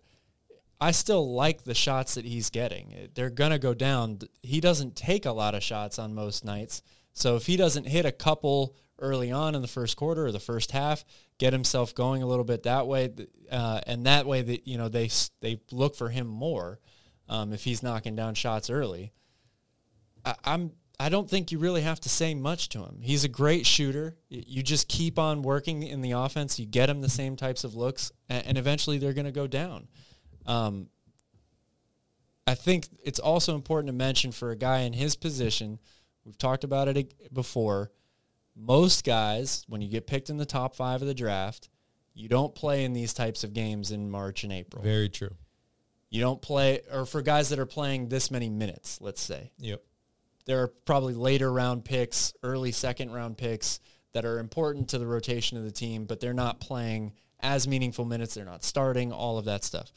I still like the shots that he's getting. They're going to go down. He doesn't take a lot of shots on most nights. So if he doesn't hit a couple early on in the first quarter or the first half, get himself going a little bit that way, uh, and that way that you know they they look for him more um, if he's knocking down shots early. I, I'm I don't think you really have to say much to him. He's a great shooter. You just keep on working in the offense. You get him the same types of looks, and, and eventually they're going to go down. Um, I think it's also important to mention for a guy in his position, we've talked about it before. Most guys, when you get picked in the top five of the draft, you don't play in these types of games in March and April. Very true. You don't play, or for guys that are playing this many minutes, let's say Yep. there are probably later round picks, early second round picks that are important to the rotation of the team, but they're not playing as meaningful minutes. They're not starting, all of that stuff.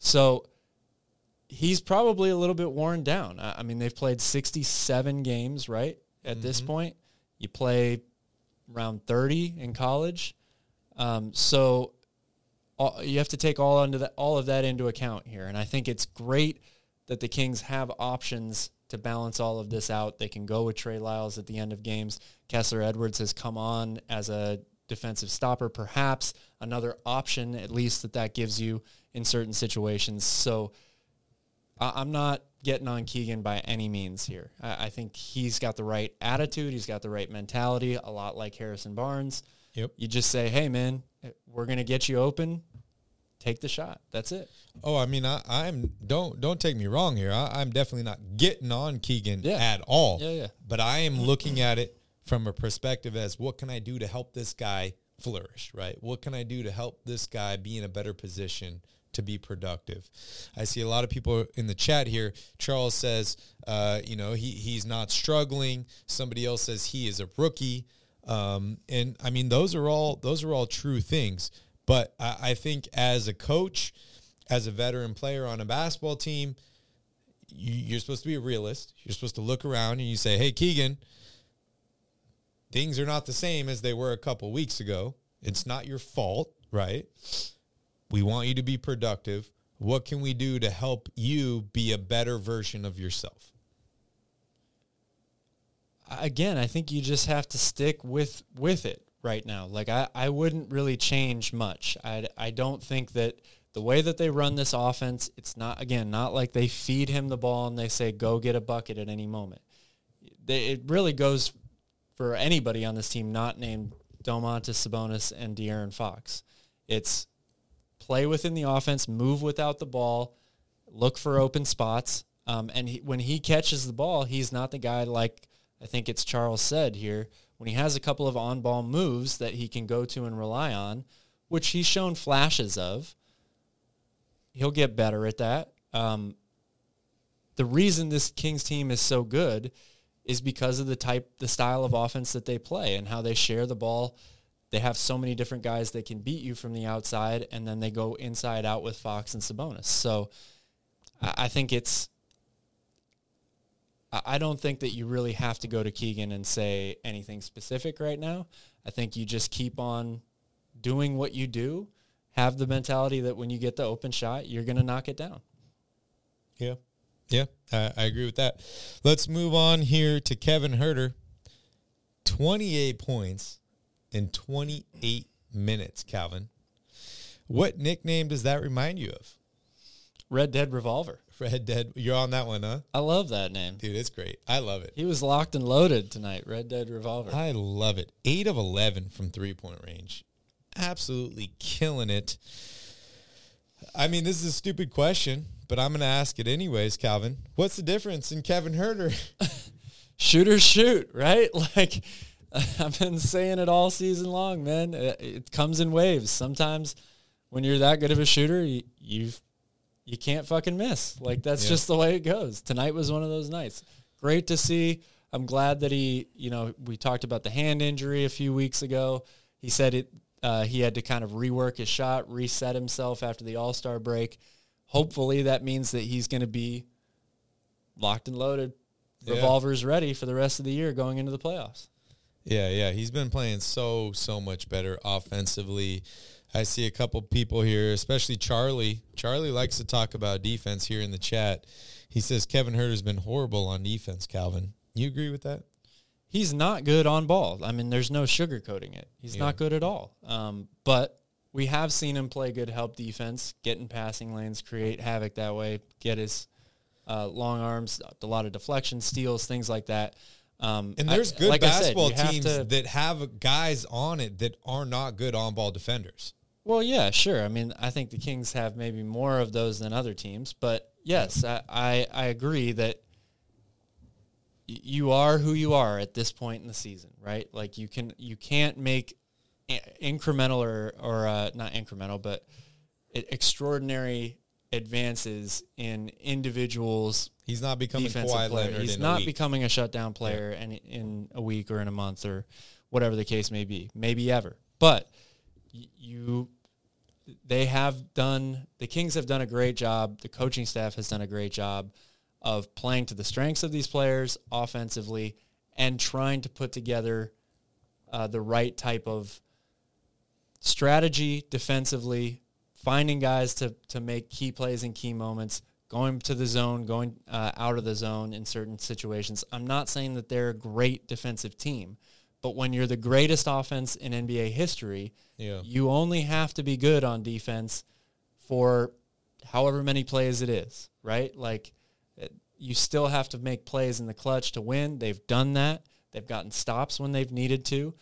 So he's probably a little bit worn down. I I mean, they've played 67 games, right? At this point, you play around 30 in college. Um, so all, you have to take all under that, all of that into account here. And I think it's great that the Kings have options to balance all of this out. They can go with Trey Lyles at the end of games. Kessler Edwards has come on as a defensive stopper, perhaps another option, at least that that gives you in certain situations. So I- I'm not getting on Keegan by any means here. I, I think he's got the right attitude. He's got the right mentality, a lot like Harrison Barnes. Yep. You just say, hey, man, we're going to get you open. Take the shot. That's it. Oh, I mean, I, I'm don't don't take me wrong here. I, I'm definitely not getting on Keegan Yeah. at all. Yeah, yeah. But I am looking at it from a perspective as what can I do to help this guy flourish, right? What can I do to help this guy be in a better position to be productive? I see a lot of people in the chat here. Charles says, uh, you know, he he's not struggling. Somebody else says he is a rookie. Um, and I mean, those are all those are all true things. But I, I think as a coach, as a veteran player on a basketball team, you, you're supposed to be a realist. You're supposed to look around and you say, "Hey, Keegan, things are not the same as they were a couple weeks ago. It's not your fault, right? We want you to be productive. What can we do to help you be a better version of yourself?" again, I think you just have to stick with with it right now. Like I, I wouldn't really change much. I, I don't think that the way that they run this offense, it's not again not like they feed him the ball and they say go get a bucket at any moment. They, it really goes for anybody on this team not named Domantas Sabonis and De'Aaron Fox. It's play within the offense, move without the ball, look for open spots. Um, and he, when he catches the ball, he's not the guy like I think it's Charles said here. When he has a couple of on-ball moves that he can go to and rely on, which he's shown flashes of, he'll get better at that. Um, the reason this Kings team is so good is because of the type, the style of offense that they play and how they share the ball. They have so many different guys that can beat you from the outside, and then they go inside out with Fox and Sabonis. So I, think it's. I I don't think that you really have to go to Keegan and say anything specific right now. I think you just keep on doing what you do. Have the mentality that when you get the open shot, you're going to knock it down. Yeah. Yeah, I, I agree with that. Let's move on here to Kevin Huerter. 28 points in 28 minutes, Calvin. What nickname does that remind you of? Red Dead Revolver. Red Dead. You're on that one, huh? I love that name. Dude, it's great. I love it. He was locked and loaded tonight. Red Dead Revolver. I love it. 8 of 11 from three point range. Absolutely killing it. I mean, this is a stupid question, but I'm going to ask it anyways, Calvin. What's the difference in Kevin Huerter? Shooters shoot, right? Like I've been saying it all season long, man. It, it comes in waves. Sometimes when you're that good of a shooter, you you've, you can't fucking miss. Like that's Yeah. just the way it goes. Tonight was one of those nights. Great to see. I'm glad that he, you know, we talked about the hand injury a few weeks ago. He said it uh, he had to kind of rework his shot, reset himself after the All-Star break. Hopefully that means that he's going to be locked and loaded, Yeah. revolvers ready for the rest of the year going into the playoffs. Yeah, yeah, he's been playing so so much better offensively. I see a couple people here, especially Charlie. Charlie likes to talk about defense here in the chat. He says Kevin Huerter's been horrible on defense. Calvin, you agree with that? He's not good on ball. I mean, there's no sugarcoating it. He's Yeah. not good at all. Um, but we have seen him play good help defense, get in passing lanes, create havoc that way, get his uh, long arms, a lot of deflection, steals, things like that. Um, And I- there's good like I said, basketball have teams to- that have guys on it that are not good on ball defenders. Well, yeah, sure. I mean, I think the Kings have maybe more of those than other teams, but yes, I, I, I agree that you are who you are at this point in the season, right? Like you can you can't make incremental or or uh, not incremental, but extraordinary advances in individuals He's not becoming Kawhi. Leonard He's in a not week. becoming a shutdown player and in a week or in a month or whatever the case may be, maybe ever. But you, they have done. The Kings have done a great job. The coaching staff has done a great job of playing to the strengths of these players offensively and trying to put together uh, the right type of strategy defensively, finding guys to to make key plays in key moments, going to the zone, going uh, out of the zone in certain situations. I'm not saying that they're a great defensive team, but when you're the greatest offense in NBA history, Yeah. you only have to be good on defense for however many plays it is, right? Like it- you still have to make plays in the clutch to win. They've done that. They've gotten stops when they've needed to.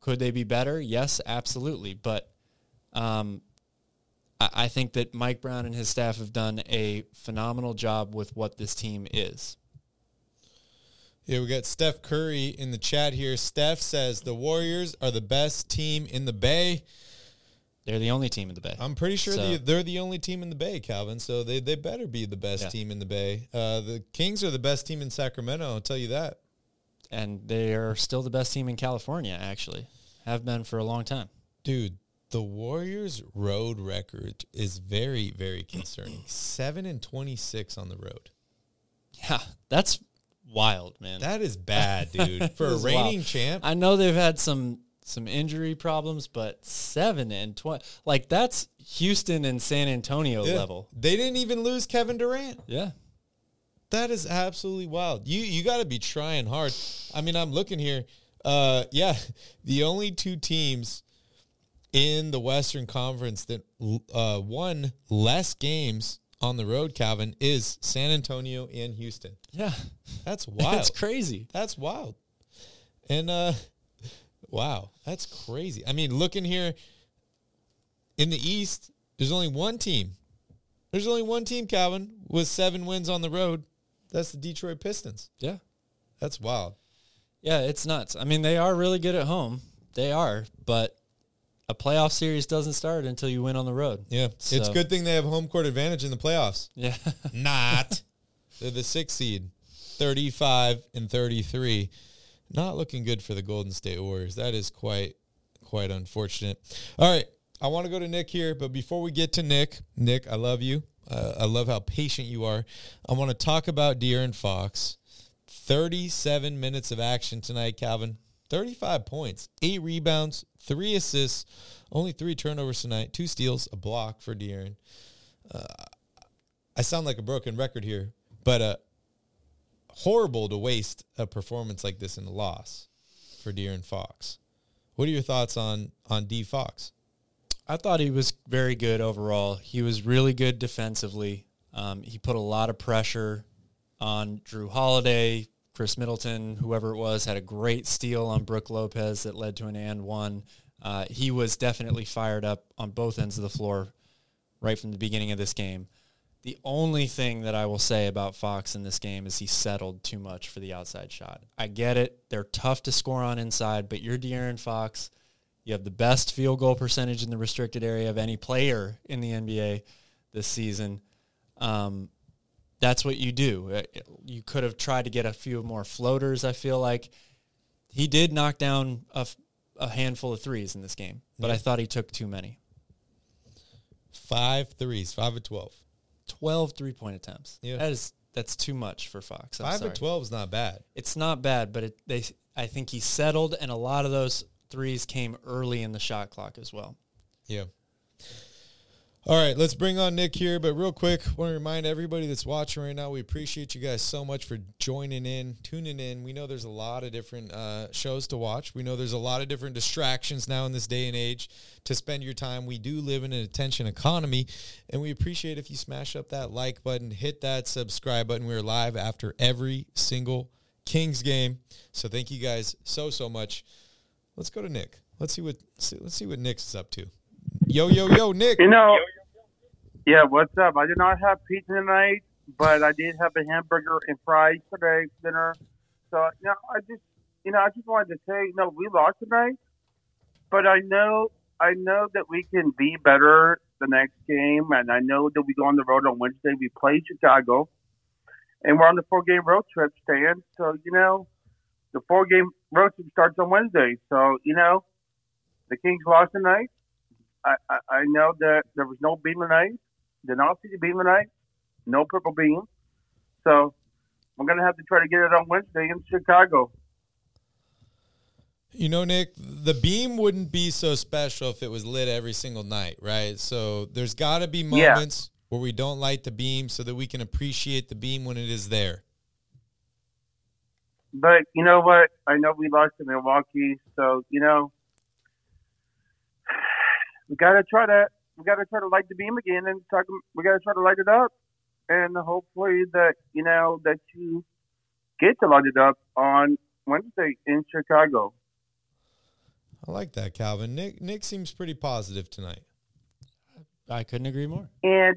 Could they be better? Yes, absolutely. But um, I, think that Mike Brown and his staff have done a phenomenal job with what this team is. Yeah, we got Steph Curry in the chat here. Steph says the Warriors are the best team in the Bay. They're the only team in the Bay. I'm pretty sure So- they, they're the only team in the Bay, Calvin. So they, they better be the best Yeah. team in the Bay. Uh, the Kings are the best team in Sacramento. I'll tell you that. and they are still the best team in California, actually. Have been for a long time. Dude, the Warriors' road record is very, very concerning. Seven and twenty-six on the road. Yeah, that's wild, man. That is bad, dude. For a reigning wild. champ, I know they've had some some injury problems, but seven and twenty, like that's Houston and San Antonio Yeah. level. They didn't even lose Kevin Durant. Yeah, That is absolutely wild. You you got to be trying hard. I mean, I'm looking here. Uh, yeah, the only two teams in the Western Conference that uh, won less games on the road, Calvin, is San Antonio and Houston. yeah, That's wild. that's crazy. That's wild. And uh wow, that's crazy. I mean, looking here in the East, there's only one team. There's only one team, Calvin, with seven wins on the road. That's the Detroit Pistons. Yeah, That's wild. yeah, it's nuts. I mean, they are really good at home. They are, but a playoff series doesn't start until you win on the road. Yeah. It's a good thing they have home court advantage in the playoffs. Yeah, Not. They're the sixth seed. 35 and 33. Not looking good for the Golden State Warriors. That is quite quite unfortunate. All right, I want to go to Nick here, but before we get to Nick, Nick, I love you. Uh, I love how patient you are. I want to talk about De'Aaron Fox. 37 minutes of action tonight, Calvin. 35 points, eight rebounds, three assists, only three turnovers tonight, two steals, a block for De'Aaron. Uh, I sound like a broken record here, but uh, horrible to waste a performance like this in a loss for De'Aaron Fox. What are your thoughts on on D Fox? I thought he was very good overall. He was really good defensively. Um, he put a lot of pressure on Jrue Holiday, Khris Middleton, whoever it was, had a great steal on Brook Lopez that led to an and one. Uh, he was definitely fired up on both ends of the floor right from the beginning of this game. The only thing that I will say about Fox in this game is he settled too much for the outside shot. I get it. They're tough to score on inside, but you're De'Aaron Fox. You have the best field goal percentage in the restricted area of any player in the NBA this season. Um, that's what you do. Uh, you could have tried to get a few more floaters. I feel like he did knock down a, a handful of threes in this game, but yeah. I thought he took too many. Five threes, five of 12. 12 three point attempts. Yeah. That is that's too much for Fox. I'm Five sorry. of twelve is not bad. It's not bad, but it, they I think he settled, and a lot of those threes came early in the shot clock as well. Yeah. All right, let's bring on Nick here. But real quick, want to remind everybody that's watching right now, we appreciate you guys so much for joining in, tuning in. We know there's a lot of different uh, shows to watch. We know there's a lot of different distractions now in this day and age to spend your time. We do live in an attention economy, and we appreciate if you smash up that like button, hit that subscribe button. We're live after every single Kings game. So thank you guys so so much. Let's go to Nick. Let's see what let's see what Nick's up to. Yo, yo, yo, Nick. You know, yeah, what's up? I did not have pizza tonight, but I did have a hamburger and fries today for dinner. So, you know, I just, you know, I just wanted to say, you know, we lost tonight, but I know, I know that we can be better the next game, and I know that we go on the road on Wednesday. We play Chicago, and we're on the four-game road trip, Stan. So, you know, the four-game road trip starts on Wednesday. So, you know, the Kings lost tonight. I, I, I know that there was no beam tonight. Did not see the beam tonight. No purple beam. So I'm going to have to try to get it on Wednesday in Chicago. You know, Nick, the beam wouldn't be so special if it was lit every single night, right? So there's got to be moments yeah. where we don't light the beam so that we can appreciate the beam when it is there. But you know what? I know we lost to Milwaukee, so you know we gotta try to we gotta try to light the beam again and talk. We gotta try to light it up, and hopefully that you know that you get to light it up on Wednesday in Chicago. I like that, Calvin. Nick Nick seems pretty positive tonight. I couldn't agree more. And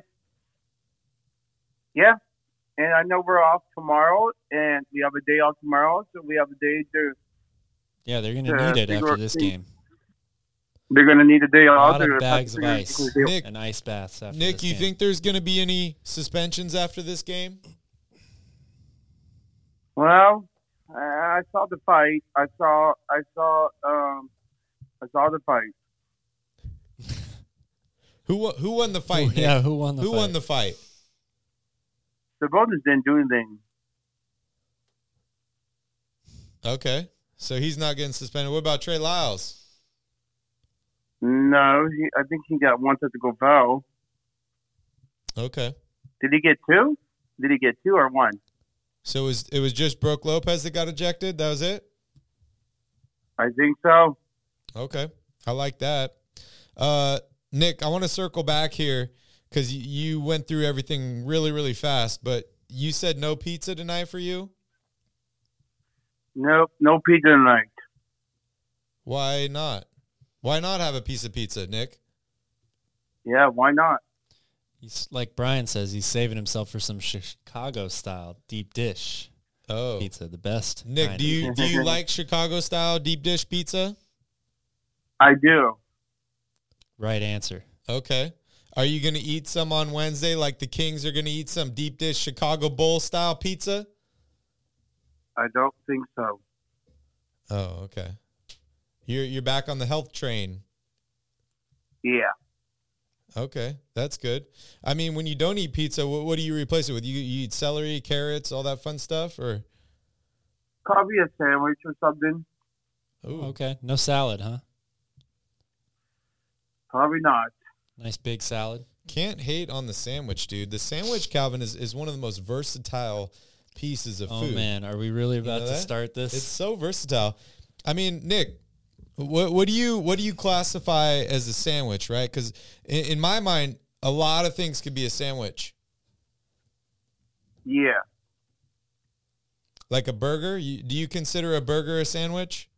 yeah, and I know we're off tomorrow, and we have a day off tomorrow, so we have a day to. Yeah, they're going to need it after this game. They're going to need a day off. A lot of bags of ice. Nick, and ice baths. Nick, you game. think there's going to be any suspensions after this game? Well, I saw the fight. I saw. I saw. Um, I saw the fight. who who won the fight? Nick? Yeah, who won the who fight? won the fight? The Golden's didn't do anything. Okay, so he's not getting suspended. What about Trey Lyles? No, he, I think he got one technical foul. Okay. Did he get two? Did he get two or one? So it was it was just Brook Lopez that got ejected. That was it. I think so. Okay, I like that. Uh, Nick, I want to circle back here because you went through everything really really fast, but you said no pizza tonight for you. Nope, no pizza tonight. Why not? Why not have a piece of pizza, Nick? Yeah, why not? He's like Brian says, he's saving himself for some Chicago style deep dish. Oh, pizza, the best. Nick, do you do you like Chicago style deep dish pizza? I do. Right answer. Okay. Are you going to eat some on Wednesday like the Kings are going to eat some deep dish Chicago Bowl style pizza? I don't think so. Oh, okay. You're you're back on the health train. Yeah. Okay, that's good. I mean, when you don't eat pizza, what, what do you replace it with? You, you eat celery, carrots, all that fun stuff, or Probably a sandwich or something. Ooh. Okay, no salad, huh? Probably not. Nice big salad. Can't hate on the sandwich, dude. The sandwich, Calvin, is, is one of the most versatile pieces of Oh food. Oh man, are we really about know to that? start this? It's so versatile. I mean, Nick, what what do you what do you classify as a sandwich, right? Because in, in my mind, a lot of things could be a sandwich. Yeah. Like a burger, you, do you consider a burger a sandwich?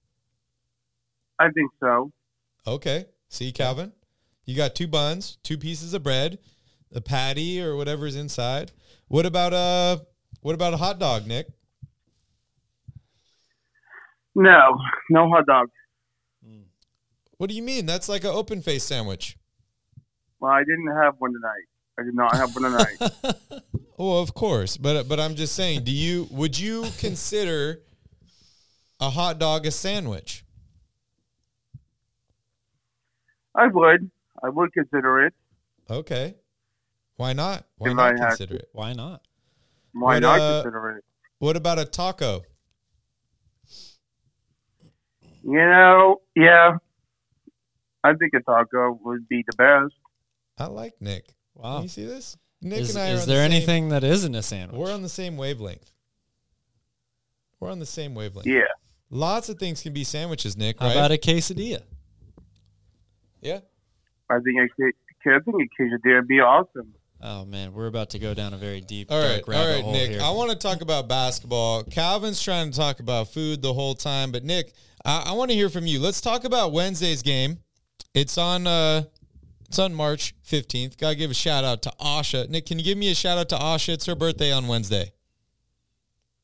I think so. Okay. See, Calvin, you got two buns, two pieces of bread, a patty or whatever's inside. What about a what about a hot dog, Nick? No, no hot dog. What do you mean? That's like an open face sandwich. Well, I didn't have one tonight. I did not have one tonight. Oh, of course, but but I'm just saying, do you would you consider a hot dog a sandwich? I would. I would consider it. Okay. Why not? Why If not I consider it? Why not? Why not uh, consider it? What about a taco? You know, yeah. I think a taco would be the best. I like Nick. Wow. Can you see this? Nick Is, and I are is on the there same- anything that isn't a sandwich? We're on the same wavelength. We're on the same wavelength. Yeah. Lots of things can be sandwiches, Nick. How right? about a quesadilla? yeah. I think a, think a quesadilla would be awesome. Oh man, we're about to go down a very deep, All right, dark rabbit right, hole Nick. here. I want to talk about basketball. Calvin's trying to talk about food the whole time, but Nick, I, I want to hear from you. Let's talk about Wednesday's game. It's on. uh It's on March fifteenth. Got to give a shout out to Asha. Nick, can you give me a shout out to Asha? It's her birthday on Wednesday.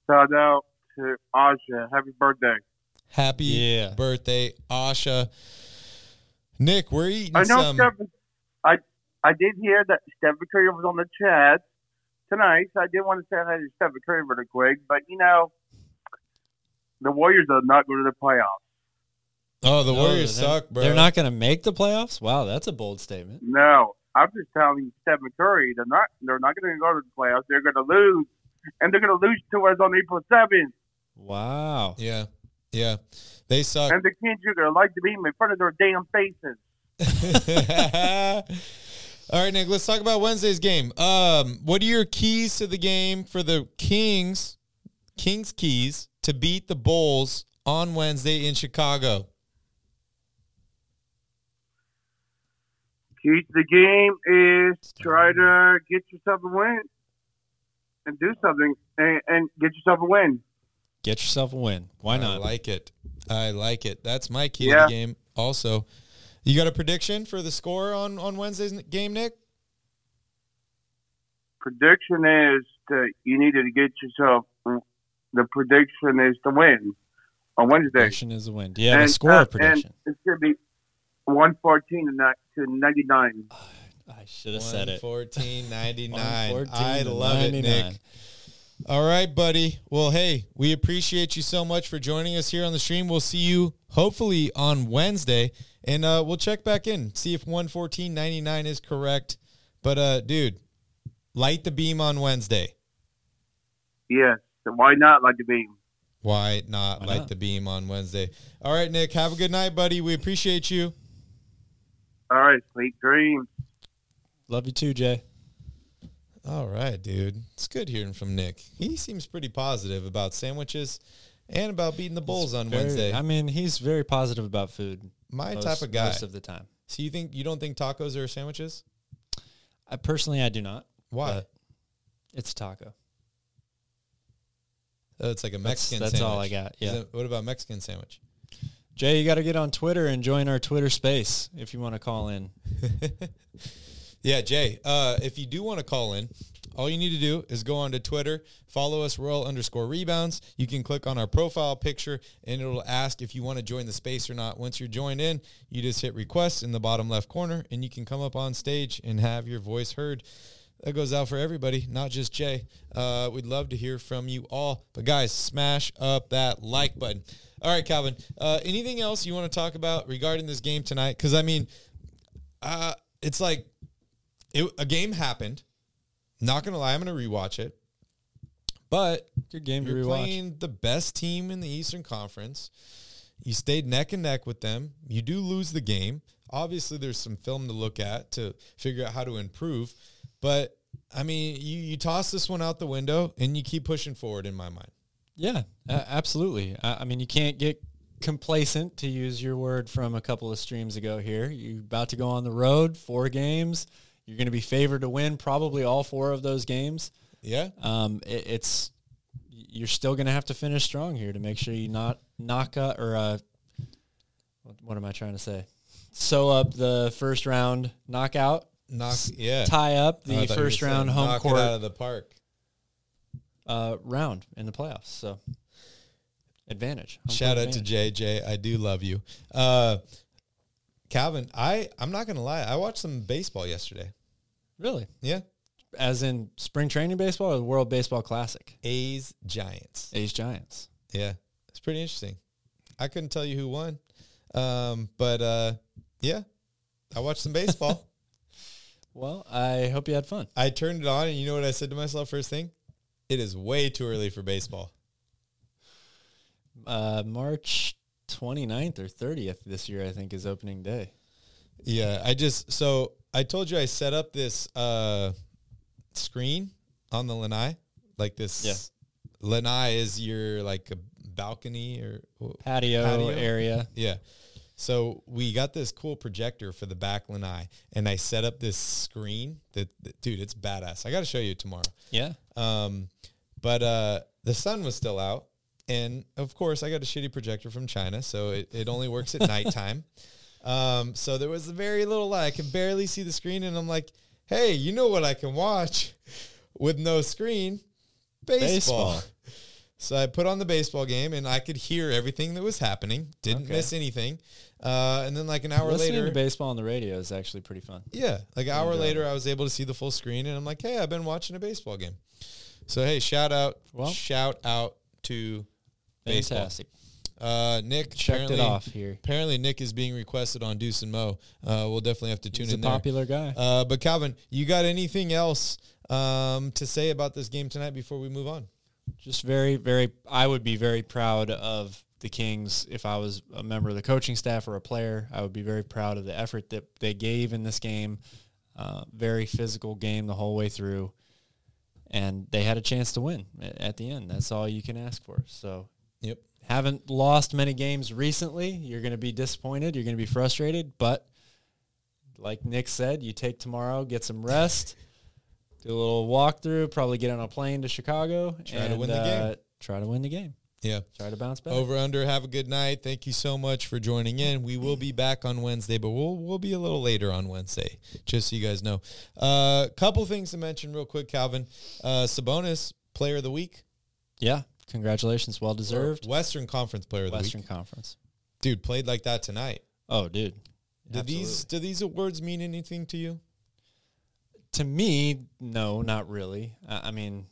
Shout out to Asha. Happy birthday. Happy Yeah. birthday, Asha. Nick, we're eating I know some. Stephen. I I did hear that Stephen Curry was on the chat tonight. So I did want to say hi to Stephen Curry really quick, but you know, the Warriors are not going to the playoffs. Oh, the No, Warriors they're- suck, bro. They're not going to make the playoffs. Wow, that's a bold statement. No, I'm just telling you, Stephen Curry, they're not. They're not going to go to the playoffs. They're going to lose, and they're going to lose to us on April seventh. Wow. Yeah, yeah, they suck. And the kids are going to like to beat them in front of their damn faces. All right, Nick, let's talk about Wednesday's game. Um, what are your keys to the game for the Kings, Kings keys to beat the Bulls on Wednesday in Chicago? Key to the game is try to get yourself a win and do something and, and get yourself a win. Get yourself a win. Why not? I like it. I like it. That's my key to the game. Also, you got a prediction for the score on on Wednesday's game, Nick? Prediction is that you needed to get yourself. The prediction is to win on Wednesday. prediction is a win. Do you have a score uh, prediction? And it's going to be one fourteen to ni- to ninety nine. I should have said it. 114.99. 114 I to love it, Nick. All right, buddy. Well, hey, we appreciate you so much for joining us here on the stream. We'll see you hopefully on Wednesday, and uh, we'll check back in, see if 114.99 is correct. But, uh, dude, light the beam on Wednesday. Yes. So why not like the beam? Why not Why light not? the beam on Wednesday? All right, Nick, have a good night, buddy. We appreciate you. All right. Sweet dreams. Love you too, Jay. All right, dude. It's good hearing from Nick. He seems pretty positive about sandwiches and about beating the Bulls on Very- Wednesday. I mean, he's very positive about food. My most- type of guy. Most of the time. So you think you don't think tacos are sandwiches? I personally, I do not. Why? but It's taco. Oh, it's like a That's- Mexican. that's all. I got, yeah. it- what about Mexican sandwich? Jay, you got to get on Twitter and join our Twitter space if you want to call in. Yeah, Jay. Uh, if you do want to call in, all you need to do is go onto Twitter, follow us royal underscore rebounds. You can click on our profile picture, and it'll ask if you want to join the space or not. Once you're joined in, you just hit request in the bottom left corner, and you can come up on stage and have your voice heard. That goes out for everybody, not just Jay. Uh, we'd love to hear from you all. But guys, smash up that like button. All right, Calvin. Uh, anything else you want to talk about regarding this game tonight? Because I mean, uh, it's like it, a game happened. Not gonna lie, I'm gonna rewatch it. But Good game to you're playing the best team in the Eastern Conference. You stayed neck and neck with them. You do lose the game. Obviously, there's some film to look at to figure out how to improve. But I mean, you, you toss this one out the window and you keep pushing forward in my mind. Yeah, absolutely. I, I mean, you can't get complacent, to use your word from a couple of streams ago here. You're about to go on the road, four games. You're going to be favored to win probably all four of those games. Yeah. Um, it, it's you're still going to have to finish strong here to make sure you not knock up or uh, what, what am I trying to say? Sew up the first round knockout, Knock. Yeah. tie up the first saying round home knock court it out of the park. uh, round in the playoffs. So advantage. Home Shout out to. JJ. I do love you. Uh, Calvin, I, I'm not going to lie. I watched some baseball yesterday. Really? Yeah. As in spring training baseball or the World Baseball Classic? A's Giants. A's Giants. Yeah, it's pretty interesting. I couldn't tell you who won, um, but uh, yeah, I watched some baseball. Well, I hope you had fun. I turned it on, and you know what I said to myself first thing? It is way too early for baseball. Uh, March 29th or 30th this year, I think, is opening day. Yeah, I just so I told you I set up this uh, screen on the lanai, like this. Yeah. Lanai is your like a balcony or Patio, Patio? area. Yeah. So we got this cool projector for the back lanai, and I set up this screen that, that- dude, it's badass. I got to show you tomorrow. Yeah. Um, but uh, the sun was still out, and of course, I got a shitty projector from China, so it, it only works at nighttime. Um, so there was very little light. I could barely see the screen, and I'm like, "Hey, you know what I can watch with no screen? Baseball." Baseball. So I put on the baseball game, and I could hear everything that was happening. Didn't Okay. miss anything. Uh, and then, like an hour Listening later, to baseball on the radio is actually pretty fun. yeah, like an hour enjoy later, I was able to see the full screen, and I'm like, hey, I've been watching a baseball game. So hey, shout out, Well- shout out to baseball. Fantastic. Uh, Nick Checked it off here. Apparently, Nick is being requested on Deuce and Mo. Uh, we'll definitely have to tune He's a in there. popular guy. Uh, but Calvin, you got anything else um, to say about this game tonight before we move on? Just very, very, I would be very proud of the Kings if I was a member of the coaching staff or a player. I would be very proud of the effort that they gave in this game. Uh, very physical game the whole way through. And they had a chance to win at, the end. That's all you can ask for. So Yep. haven't lost many games recently. You're going to be disappointed. You're going to be frustrated. But like Nick said, you take tomorrow, get some rest, do a little walkthrough, probably get on a plane to Chicago. Try to win the game. uh, Try to win the game. Yeah. Try to bounce back. Over under. Have a good night. Thank you so much for joining in. We will be back on Wednesday, but we'll we'll be a little later on Wednesday, just so you guys know. A uh, couple things to mention real quick, Calvin. Uh, Sabonis, Player of the Week, Yeah. Congratulations. Well deserved. Western Conference Player of the week. Western Conference. Dude, played like that tonight. Oh, dude. Do Absolutely. these do these awards mean anything to you? to me, no, not really. I, I mean,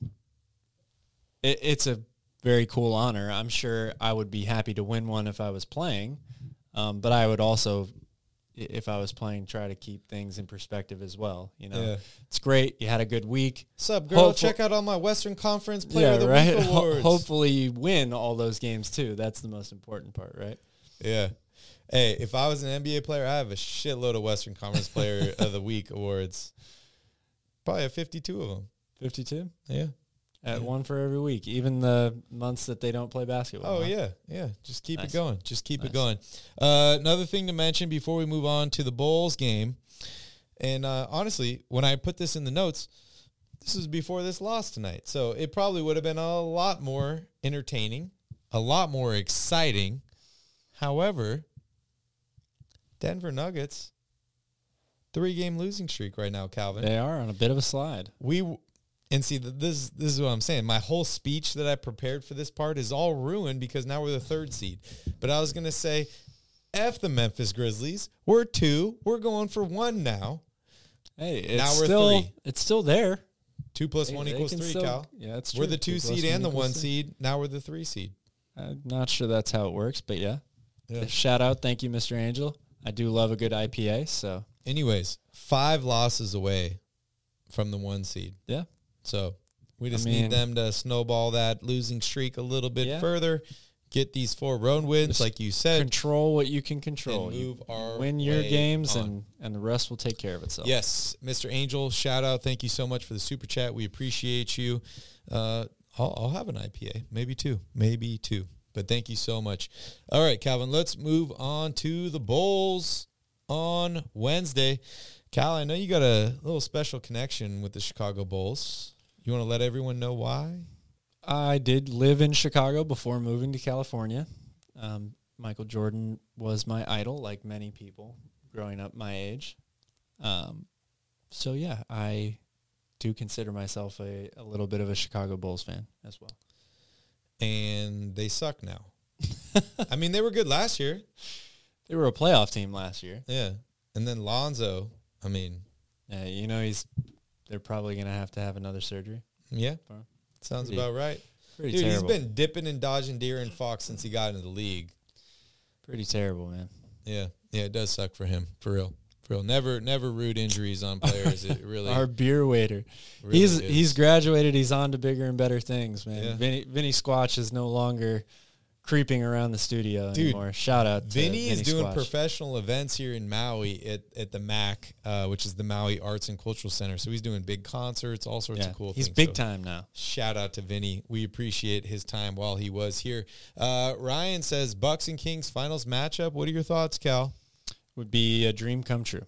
it, it's a very cool honor. I'm sure I would be happy to win one if I was playing, um, but I would also, if I was playing, try to keep things in perspective as well. You know, Yeah. it's great. You had a good week. Sup, girl? Hopeful- Check out all my Western Conference Player of the Week Ho- awards. hopefully, you win all those games too. That's the most important part, right? Yeah. Hey, if I was an NBA player, I have a shitload of Western Conference Player of the Week awards. Probably have 52 of them. Fifty-two Yeah. At one for every week, even the months that they don't play basketball. Oh huh? yeah, yeah. Just keep it going. Just keep it going. Uh, another thing to mention before we move on to the Bulls game, and uh, honestly, when I put this in the notes, this was before this loss tonight, so it probably would have been a lot more entertaining, a lot more exciting. However, Denver Nuggets, three game losing streak right now, Calvin They are on a bit of a slide. we and see this this is what I'm saying. My whole speech that I prepared for this part is all ruined because now we're the third seed. But I was gonna say, f the Memphis Grizzlies. We're two. We're going for one now. Hey, it's Now we're still three. it's still there. Two plus They- one equals three, still- Cal. Yeah, that's true. We're the two plus seed and the one three. seed. Now we're the three seed. I'm not sure that's how it works, but yeah. Yeah. Shout out, thank you, Mr. Angel. I do love a good IPA, so Anyways, five losses away from the one seed. yeah. So we I just mean- need them to snowball that losing streak a little bit Yeah. further, get these four road wins, Just like you said. Control what you can control. Move our win your games, on. and and the rest will take care of itself. Yes, Mr. Angel, shout out. Thank you so much for the super chat. We appreciate you. Uh, I'll, I'll have an IPA, maybe two, maybe two. But thank you so much. All right, Calvin, let's move on to the Bulls on Wednesday. Cal, I know you got a little special connection with the Chicago Bulls. You want to let everyone know why? I did live in Chicago before moving to California. Um, Michael Jordan was my idol, like many people growing up my age. Um, so yeah, I do consider myself a, a little bit of a Chicago Bulls fan as well. And they suck now. I mean, they were good last year. They were a playoff team last year. Yeah. And then Lonzo, I mean, Uh, you know, he's they're probably gonna have to have another surgery. yeah, sounds pretty- about right. Pretty Dude, terrible. he's been dipping and dodging deer and fox since he got into the league. pretty terrible, man. Yeah, yeah, it does suck for him, for real, for real. Never, never root injuries on players. It really, Our beer waiter. really he's is. he's graduated. He's on to bigger and better things, man. Yeah. Vinny, Vinny Squatch is no longer creeping around the studio Dude, anymore. Shout out to Vinny is doing Squatch. professional events here in Maui at, at the MAC, uh, which is the Maui Arts and Cultural Center. So he's doing big concerts, all sorts Yeah, of cool he's things. big So time now. Shout out to Vinny. We appreciate his time while he was here. Uh, Ryan says Bucks and Kings finals matchup. What are your thoughts, Cal? Would be a dream come true.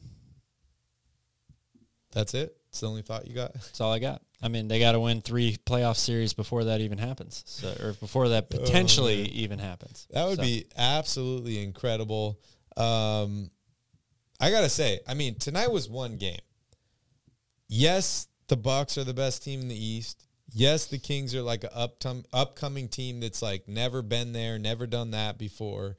That's it. It's the only thought you got. That's all I got. I mean, they got to win three playoff series before that even happens, so, or before that potentially even happens. Oh, That would So, be absolutely incredible. Um, I gotta say, I mean, tonight was one game. Yes, the Bucks are the best team in the East. Yes, the Kings are like an uptum- upcoming team that's like never been there, never done that before.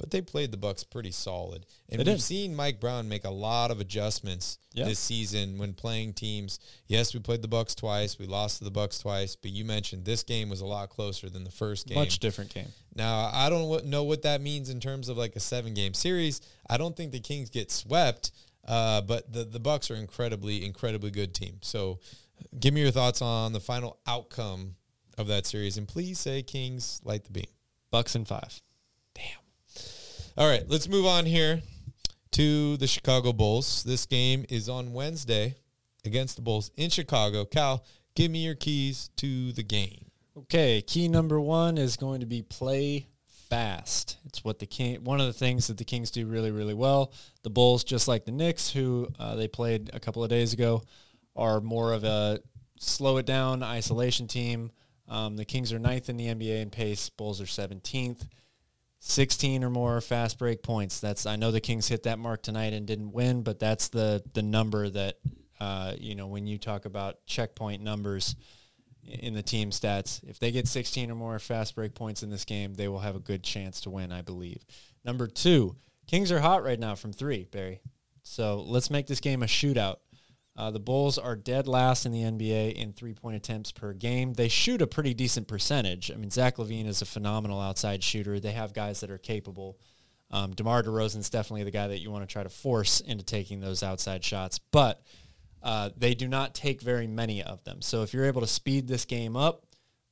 But they played the Bucks pretty solid, and They we've did. seen Mike Brown make a lot of adjustments Yeah. this season when playing teams. Yes, we played the Bucks twice, we lost to the Bucks twice, but you mentioned this game was a lot closer than the first game. much different game. Now, I don't know what that means in terms of like a seven game series. I don't think the Kings get swept, uh, but the, the Bucks are incredibly, incredibly good team. So give me your thoughts on the final outcome of that series. And please say Kings light the beam. Bucks in five. All right, let's move on here to the Chicago Bulls. This game is on Wednesday against the Bulls in Chicago. Cal, give me your keys to the game. Okay, key number one is going to be play fast. It's what the king. One of the things that the Kings do really, really well. The Bulls, just like the Knicks, who uh, they played a couple of days ago, are more of a slow it down isolation team. Um, the Kings are ninth in the NBA in pace. Bulls are seventeenth. 16 or more fast break points. That's I know the Kings hit that mark tonight and didn't win, but that's the the number that uh, you know when you talk about checkpoint numbers in the team stats. If they get 16 or more fast break points in this game, they will have a good chance to win, I believe. Number two, Kings are hot right now from three, Barry. So let's make this game a shootout. Uh, the Bulls are dead last in the NBA in three-point attempts per game. They shoot a pretty decent percentage. I mean, Zach LaVine is a phenomenal outside shooter. They have guys that are capable. Um, DeMar DeRozan's definitely the guy that you want to try to force into taking those outside shots, but uh, they do not take very many of them. So if you're able to speed this game up,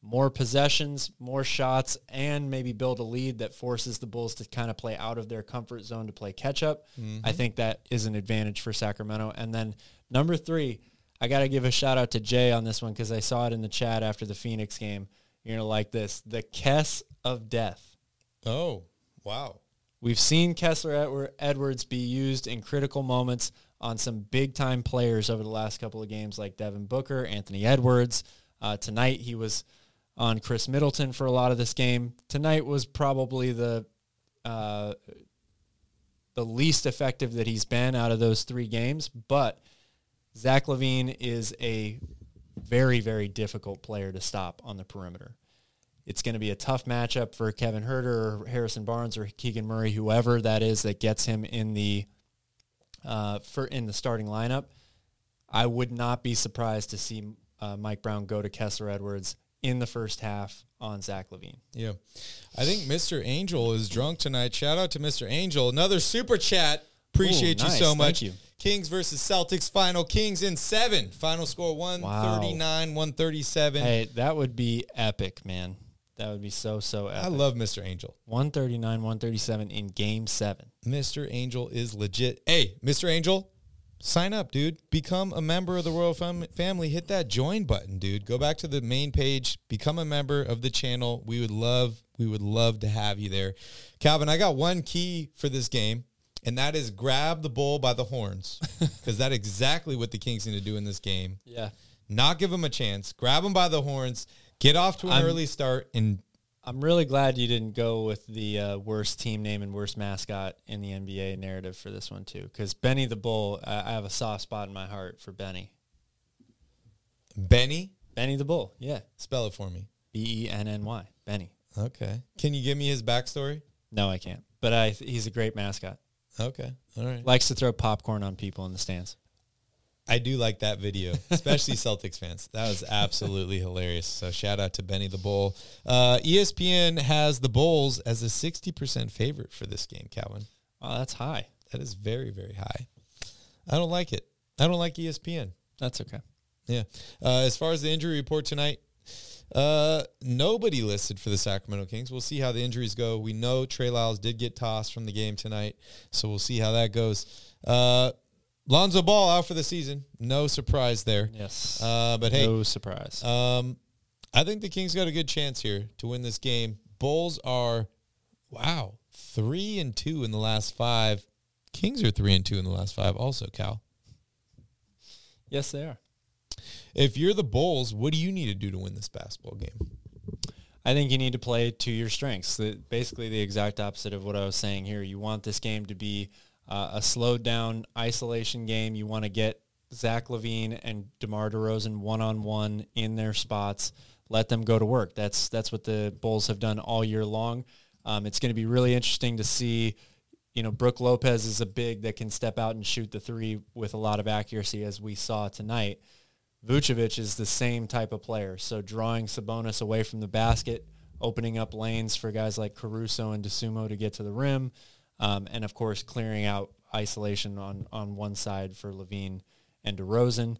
more possessions, more shots, and maybe build a lead that forces the Bulls to kind of play out of their comfort zone to play catch up. I think that is an advantage for Sacramento. And then number three, I got to give a shout out to Jay on this one because I saw it in the chat after the Phoenix game. You're going to like this the Kess of Death. Oh, wow. We've seen Kessler Edwards be used in critical moments on some big time players over the last couple of games, like Devin Booker, Anthony Edwards. Uh, tonight he was on Khris Middleton for a lot of this game. Tonight was probably the uh, the least effective that he's been out of those three games, but Zach LaVine is a very, very difficult player to stop on the perimeter. It's going to be a tough matchup for Kevin Huerter or Harrison Barnes or Keegan Murray, whoever that is that gets him in the uh, for in the starting lineup. I would not be surprised to see uh, Mike Brown go to Kessler Edwards in the first half on Zach LaVine. Yeah. I think Mr. Angel is drunk tonight. Shout out to Mr. Angel. Another super chat. Appreciate Ooh, you nice. so Thank much. you. Kings versus Celtics final. Kings in seven. Final score 139, 137. Hey, that would be epic, man. That would be so so epic. I love Mr. Angel. 139, 137 in game seven. Mr. Angel is legit. Hey, Mr. Angel, sign up, dude. Become a member of the Royal Fam- Family. Hit that join button, dude. Go back to the main page. Become a member of the channel. We would love, we would love to have you there. Calvin, I got one key for this game, and that is grab the bull by the horns, because that's exactly what the Kings need to do in this game. Yeah. Not give them a chance. Grab them by the horns. Get off to an I'm- early start and I'm really glad you didn't go with the uh, worst team name and worst mascot in the NBA narrative for this one too, because Benny the Bull, I I have a soft spot in my heart for Benny. Benny. Benny the Bull, yeah, Spell it for me. B E N N Y, Benny. Okay. Can you give me his backstory? No, I can't, but I he's a great mascot. Okay. All right. Likes to throw popcorn on people in the stands. I do like that video, especially Celtics fans. That was absolutely hilarious. So shout out to Benny the Bull. Uh, ESPN has the Bulls as a 60% favorite for this game, Calvin. Oh, that's high. That is very, very high. I don't like it. I don't like ESPN. That's okay. Yeah. Uh, as far as the injury report tonight, uh, nobody listed for the Sacramento Kings. We'll see how the injuries go. We know Trey Lyles did get tossed from the game tonight, so we'll see how that goes. Uh, Lonzo Ball out for the season. No surprise there. Yes. Uh, but hey, no surprise. um, I think the Kings got a good chance here to win this game. Bulls are, wow, three and two in the last five. Kings are three and two in the last five. Also, Cal, yes, they are. If you're the Bulls, what do you need to do to win this basketball game? I think you need to play to your strengths. Basically, the exact opposite of what I was saying here. You want this game to be uh, a slowed down isolation game. You want to get Zach LaVine and DeMar DeRozan one on one in their spots. Let them go to work. That's that's what the Bulls have done all year long. Um, it's going to be really interesting to see. You know, Brook Lopez is a big that can step out and shoot the three with a lot of accuracy, as we saw tonight. Vucevic is the same type of player. So drawing Sabonis away from the basket, opening up lanes for guys like Caruso and Dosunmu to get to the rim, um, and of course clearing out isolation on on one side for LaVine and DeRozan.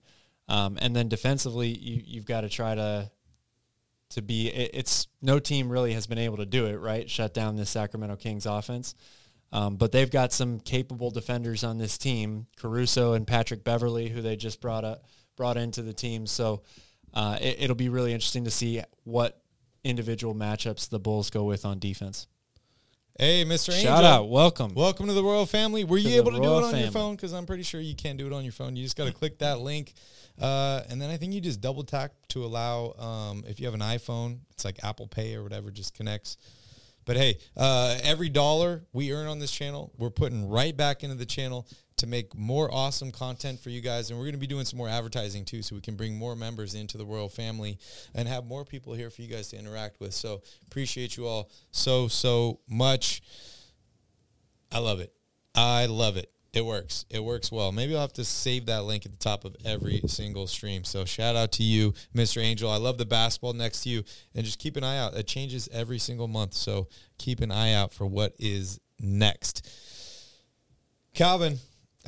Um, and then defensively, you, you've got to try to to be. It, it's no team really has been able to do it, right? Shut down this Sacramento Kings offense. Um, but they've got some capable defenders on this team, Caruso and Patrick Beverley, who they just brought up, brought into the team. So uh, it, it'll be really interesting to see what individual matchups the Bulls go with on defense. Hey, Mr. Angel. Shout out, welcome. Welcome to the Royal Family. Were you able to do it on your phone? Because I'm pretty sure you can't do it on your phone. You just got to click that link. Uh, and then I think you just double tap to allow, um, if you have an iPhone, it's like Apple Pay or whatever, just connects. But hey, uh, every dollar we earn on this channel, we're putting right back into the channel to make more awesome content for you guys. And we're going to be doing some more advertising too, so we can bring more members into the Royal Family and have more people here for you guys to interact with. So appreciate you all so, so much. I love it. I love it. It works. It works well. Maybe I'll have to save that link at the top of every single stream. So shout out to you, Mr. Angel. I love the basketball next to you. And just keep an eye out. It changes every single month. So keep an eye out for what is next. Calvin,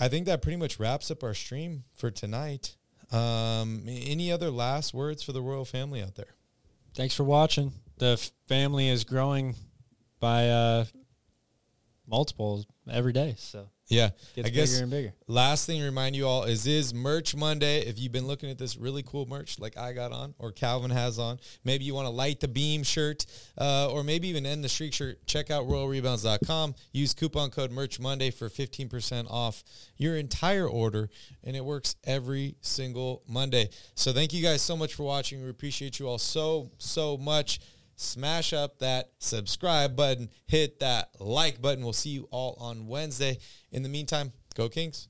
I think that pretty much wraps up our stream for tonight. Um, any other last words for the royal family out there? Thanks for watching. The family is growing by uh, multiples every day, so Yeah, gets I guess bigger and bigger. Last thing to remind you all is is merch Monday. If you've been looking at this really cool merch like I got on or Calvin has on, maybe you want to light the beam shirt uh, or maybe even end the streak shirt, check out royalrebounds.com. Use coupon code merch Monday for 15% off your entire order and it works every single Monday. So thank you guys so much for watching. We appreciate you all so, so much smash up that subscribe button, hit that like button. We'll see you all on Wednesday. In the meantime, go Kings.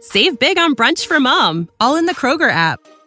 Save big on brunch for mom, all in the Kroger app.